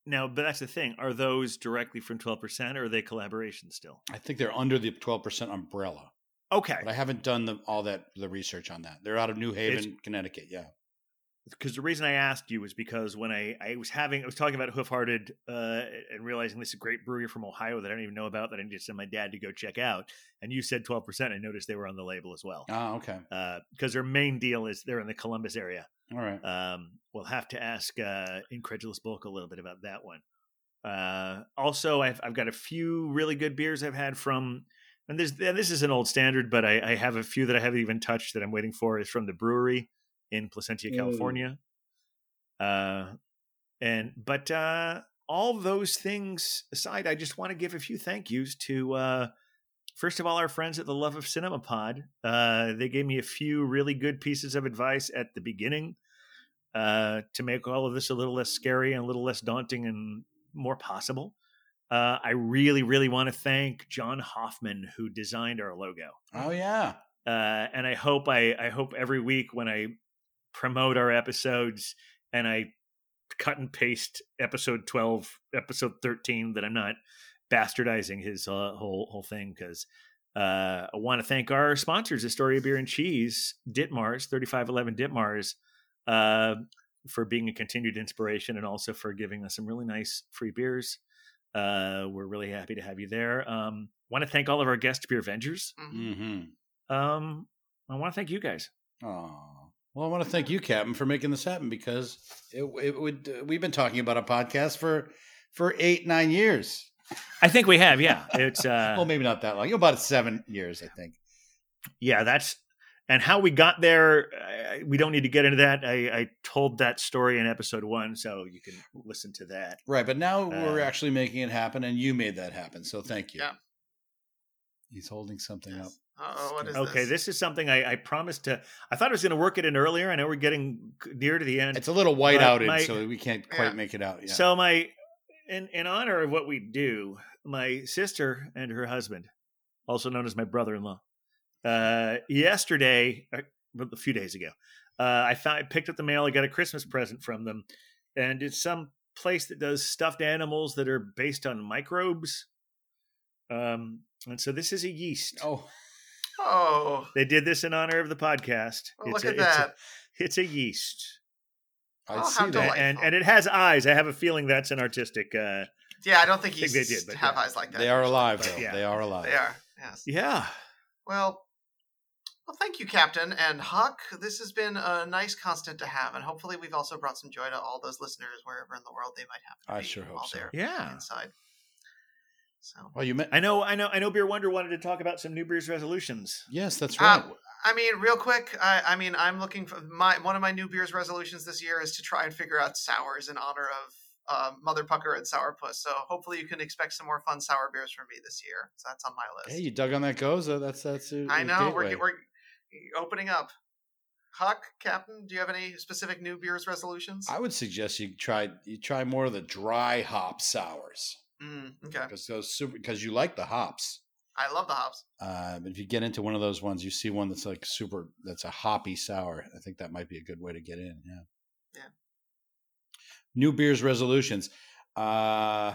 now, but that's the thing. Are those directly from twelve percent, or are they collaborations still? I think they're under the twelve percent umbrella, Okay, but I haven't done the, all that the research on that. They're out of New Haven, Connecticut. Yeah. because the reason I asked you was because when I, I was having I was talking about Hoof Hearted uh, and realizing this is a great brewery from Ohio that I don't even know about that I need to send my dad to go check out, and you said twelve percent. I noticed they were on the label as well. Ah, okay. because their main deal is they're in the Columbus area. All right. Um, we'll have to ask uh, Incredulous Bulk a little bit about that one. Uh, also, I've, I've got a few really good beers I've had from, and this and this is an old standard, but I, I have a few that I haven't even touched that I'm waiting for is from the Bruery in Placentia, Mm. California. Uh, and but uh, all those things aside, I just want to give a few thank yous to. First of all, our friends at the Love of Cinema Pod, uh, they gave me a few really good pieces of advice at the beginning uh, to make all of this a little less scary and a little less daunting and more possible. Uh, I really, really want to thank John Hoffman who designed our logo, Oh yeah. uh, and I hope I, I hope every week when I promote our episodes and I cut and paste episode twelve, episode thirteen, that I'm not bastardizing his uh, whole whole thing because Uh, I want to thank our sponsors, Astoria Bier and Cheese, Ditmars, 3511 Ditmars, uh, for being a continued inspiration and also for giving us some really nice free beers. Uh, we're really happy to have you there. Um, want to thank all of our guest Beer Vengers. Mhm. Mm-hmm. Um, I want to thank you guys. Oh, well, I want to thank you, Captain, for making this happen because it, it would. Uh, we've been talking about a podcast for for eight nine years. I think we have, yeah. It's uh, well, maybe not that long. About seven years, I think. yeah, that's and how we got there. I, we don't need to get into that. I, I told that story in episode one, so you can listen to that. Right, but now we're Uh, actually making it happen, and you made that happen. So thank you. Yeah. He's holding something up. Yes. Oh, what is okay, this? is something I, I promised to. I thought I was going to work it in earlier. I know we're getting near to the end. It's a little white But outed, my- so we can't quite Yeah. make it out. Yeah. So my in in honor of what we do, my sister and her husband, also known as my brother-in-law, uh, yesterday, uh, a few days ago, uh, I found I picked up the mail. I got a Christmas present from them, and it's some place that does stuffed animals that are based on microbes. Um, and so this is a yeast. oh, Oh, They did this in honor of the podcast. well, it's look a, at it's a- that. it's a yeast. I Oh, see that. and and it has eyes. I have a feeling that's an artistic. Uh, Yeah, I don't think I he's think they did, but have yeah. eyes like that. They are alive, but though. yeah. They are alive. They are. Yes. yeah, Well, well, thank you, Captain and Huck. This has been a nice constant to have, and hopefully, we've also brought some joy to all those listeners wherever in the world they might have to I be sure hope so. yeah. inside. So, Well, you met. I know, I know, I know. Beer Wonder wanted to talk about some New Beer's resolutions. Yes, that's right. Uh, I mean, real quick, I, I mean, I'm looking for my one of my new beers resolutions this year is to try and figure out sours in honor of uh, Mother Pucker and Sourpuss. So hopefully, you can expect some more fun sour beers from me this year. So that's on my list. hey, you dug on that gose. That's that's. I know we're, we're opening up. Huck, Captain, do you have any specific new beers resolutions? I would suggest you try you try more of the dry hop sours Mm, okay, because those super because you like the hops. I love the hops. Uh, but if you get into one of those ones, you see one that's like super, that's a hoppy sour. I think that might be a good way to get in. Yeah. Yeah. New beers resolutions. Uh,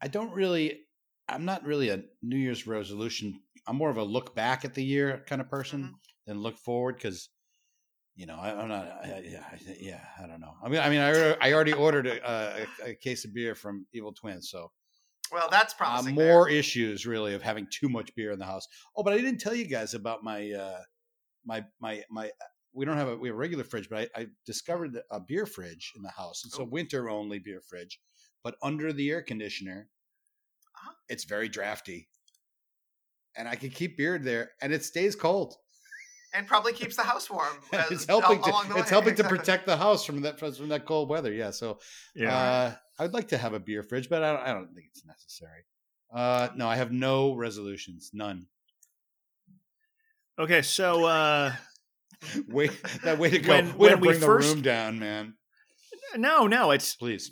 I don't really, I'm not really a New Year's resolution. I'm more of a look back at the year kind of person Mhm. than look forward because, you know, I, I'm not, I, I- yeah, I, yeah, I don't know. I mean, I mean, I, I already ordered a, a, a case of beer from Evil Twins, so Well, that's uh, more there. issues really of having too much beer in the house. Oh, but I didn't tell you guys about my uh my my my. We don't have a we have a regular fridge, but I, I discovered a beer fridge in the house. It's a Oh. winter only beer fridge, but under the air conditioner, Uh-huh. it's very drafty, and I can keep beer there, and it stays cold. And probably keeps the house warm. it's helping along to the it's way. helping to protect the house from that from that cold weather. Yeah, so uh, I'd like to have a beer fridge, but I don't, I don't think it's necessary. Uh, no, I have no resolutions, none. Okay, so uh, Wait, that way to go. When- way to when we bring the first- room down, man. no, no, it's Please.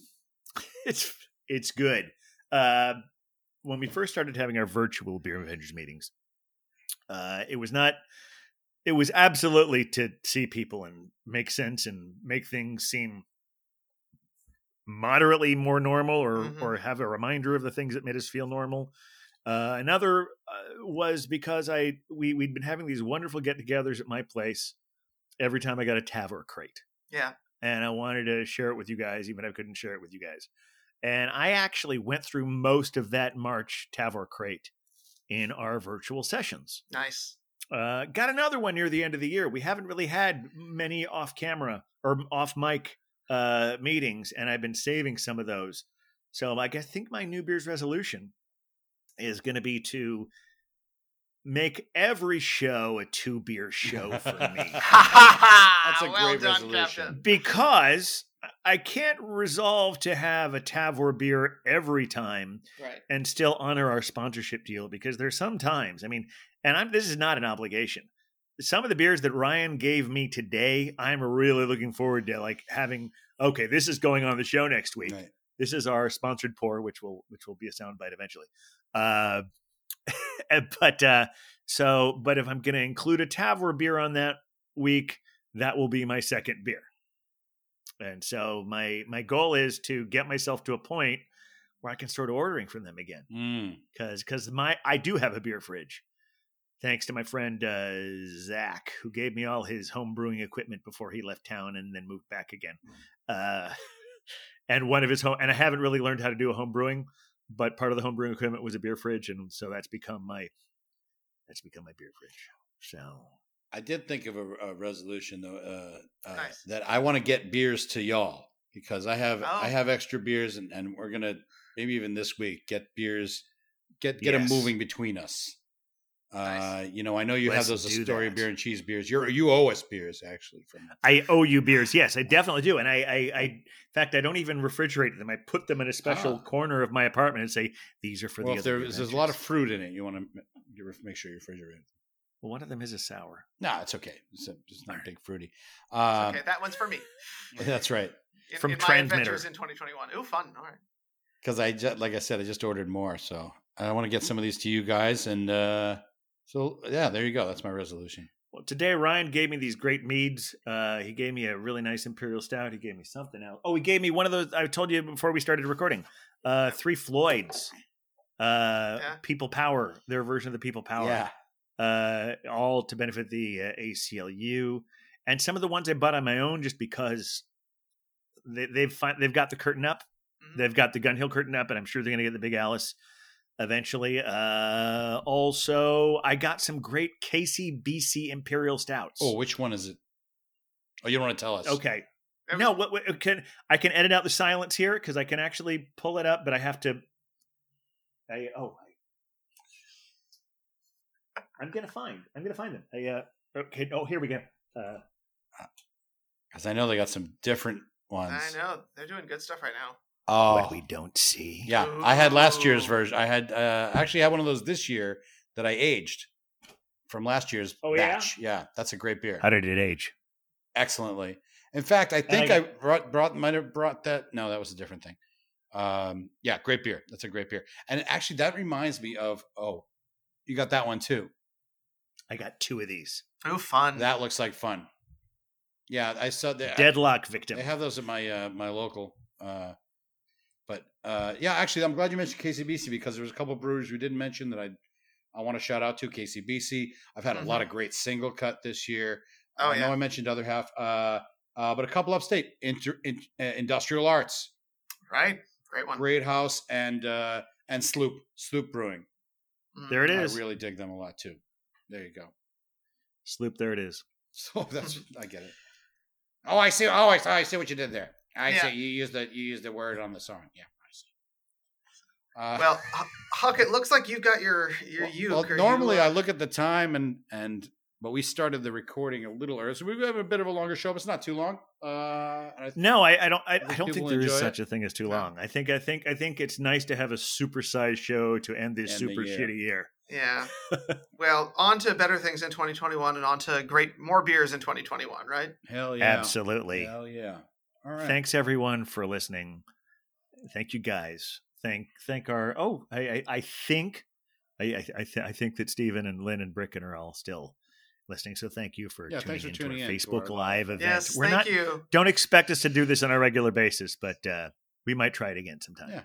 it's it's good. Uh, when we first started having our virtual beer avengers meetings, uh, it was not. It was absolutely to see people and make sense and make things seem moderately more normal, or Mhm. or have a reminder of the things that made us feel normal. Uh, another uh, was because I we we'd been having these wonderful get-togethers at my place every time I got a Tavour crate Yeah. and I wanted to share it with you guys, even if I couldn't share it with you guys. And I actually went through most of that March Tavour crate in our virtual sessions. Nice. Uh, got another one near the end of the year. We haven't really had many off camera or off mic uh, meetings, and I've been saving some of those. So like, I think my New Beer's resolution is going to be to make every show a two beer show for me. That's a well great done, resolution. Captain. because I can't resolve to have a Tavour beer every time Right. and still honor our sponsorship deal because there's some times, I mean, and I'm this is not an obligation. Some of the beers that Ryan gave me today, I'm really looking forward to like having okay, this is going on the show next week. Right. This is our sponsored pour, which will which will be a soundbite eventually. Uh, but uh, so, but if I'm going to include a Tavour beer on that week, that will be my second beer. And so my my goal is to get myself to a point where I can start ordering from them again Mm. because because my I do have a beer fridge, thanks to my friend uh, Zach, who gave me all his home brewing equipment before he left town and then moved back again. Uh, and one of his home, and I haven't really learned how to do a home brewing, but part of the home brewing equipment was a beer fridge, and so that's become my that's become my beer fridge. So I did think of a, a resolution though uh, uh, Nice. that I want to get beers to y'all because I have Oh. I have extra beers and, and we're gonna maybe even this week get beers get get them moving between us. Uh, Nice. you know, I know you Let's have those Astoria that. beer and cheese beers. You're you owe us beers actually from I owe you beers. Yes, I definitely do. And I, I, I in fact, I don't even refrigerate them. I put them in a special Ah. corner of my apartment and say these are for well, the there's, there's a lot of fruit in it, you want to make sure you refrigerate. It. Well, one of them is a sour. No, it's okay. It's, a, it's not Alright. big fruity. Um, okay, that one's for me. That's right. In, From in my adventures in 2021. Ooh, fun. All right. because I just like I said, I just ordered more, so I want to get some of these to you guys, and uh, so yeah, there you go. That's my resolution. Well, today Ryan gave me these great meads. Uh, he gave me a really nice imperial stout. He gave me something else. Oh, he gave me one of those. I told you before we started recording. Uh, three Floyds. Uh, Yeah. People Power. Their version of the People Power. Yeah, uh, all to benefit the uh, ACLU, and some of the ones I bought on my own just because they, they've fin- they've got the curtain up, Mhm. they've got the Gun Hill curtain up, and I'm sure they're going to get the Big Alice eventually. Uh, also, I got some great KCBC Imperial Stouts. Oh, which one is it? Oh, you don't want to tell us? okay. Every- No, what, what can I can edit out the silence here because I can actually pull it up, but I have to. I oh, I, I'm gonna find. I'm gonna find them. I, uh, okay. Oh, here we go. Uh, because I know they got some different ones. I know. They're doing good stuff right now. Oh, what we don't see. yeah. I had last year's version. I had uh, actually had one of those this year that I aged from last year's Oh, yeah? Yeah, that's a great beer. How did it age? excellently. In fact, I think I I, brought brought might have brought that. No, that was a different thing. Um, yeah, great beer. That's a great beer. And actually, that reminds me of oh, you got that one too. I got two of these. Oh, fun. That looks like fun. Yeah, I saw that. Deadlock victim. They have those at my uh, my local. Uh, but uh, yeah, actually, I'm glad you mentioned KCBC because there was a couple breweries we didn't mention that I I want to shout out to KCBC. I've had a lot of great SingleCut this year. oh, I yeah. know I mentioned other half, uh, uh, but a couple upstate inter, in, uh, industrial arts, Right? Great one. Great House, and uh, and Sloop Sloop Brewing. Mm. There it is. I really dig them a lot too. There you go. Sloop. There it is. So that's I get it. Oh, I see. Oh, I see. I see what you did there. I Yeah. see. You used the you used the word on the song. Yeah, I see. Uh, Well, Huck, it looks like you've got your your well, uke. well, Are you, normally uh, I look at the time and and but we started the recording a little early, so we have a bit of a longer show. But it's not too long. Uh, and I No, I, I don't. I, I think don't think there is enjoy such it. a thing as too No. long. I think. I think. I think it's nice to have a supersized show to end this End super year. shitty year. Yeah. well, on to better things in 2021 and on to great more beers in 2021, right? hell yeah, Absolutely. hell yeah. All right. Thanks everyone for listening. Thank you guys. Thank thank our. Oh, I I, I think I I I, th- I think that Stephen and Lynn and Bricken are all still listening. So thank you for Yeah, tuning for into tuning our in to Facebook Live event. Yes, We're thank not. you. Don't expect us to do this on a regular basis, but uh, we might try it again sometime. Yeah.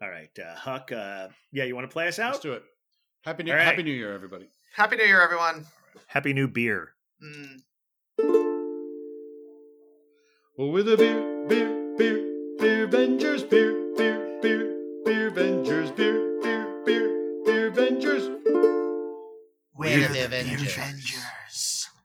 All right, uh, Huck. Uh, yeah, you want to play us out? Let's do it. Happy New All right. Happy New Year, everybody. Happy New Year, everyone. Happy new beer. Mm. Well, with a beer, beer, beer, beer Vengers, beer, beer, beer, beer Vengers, beer, beer We're the Beer Avengers. Avengers.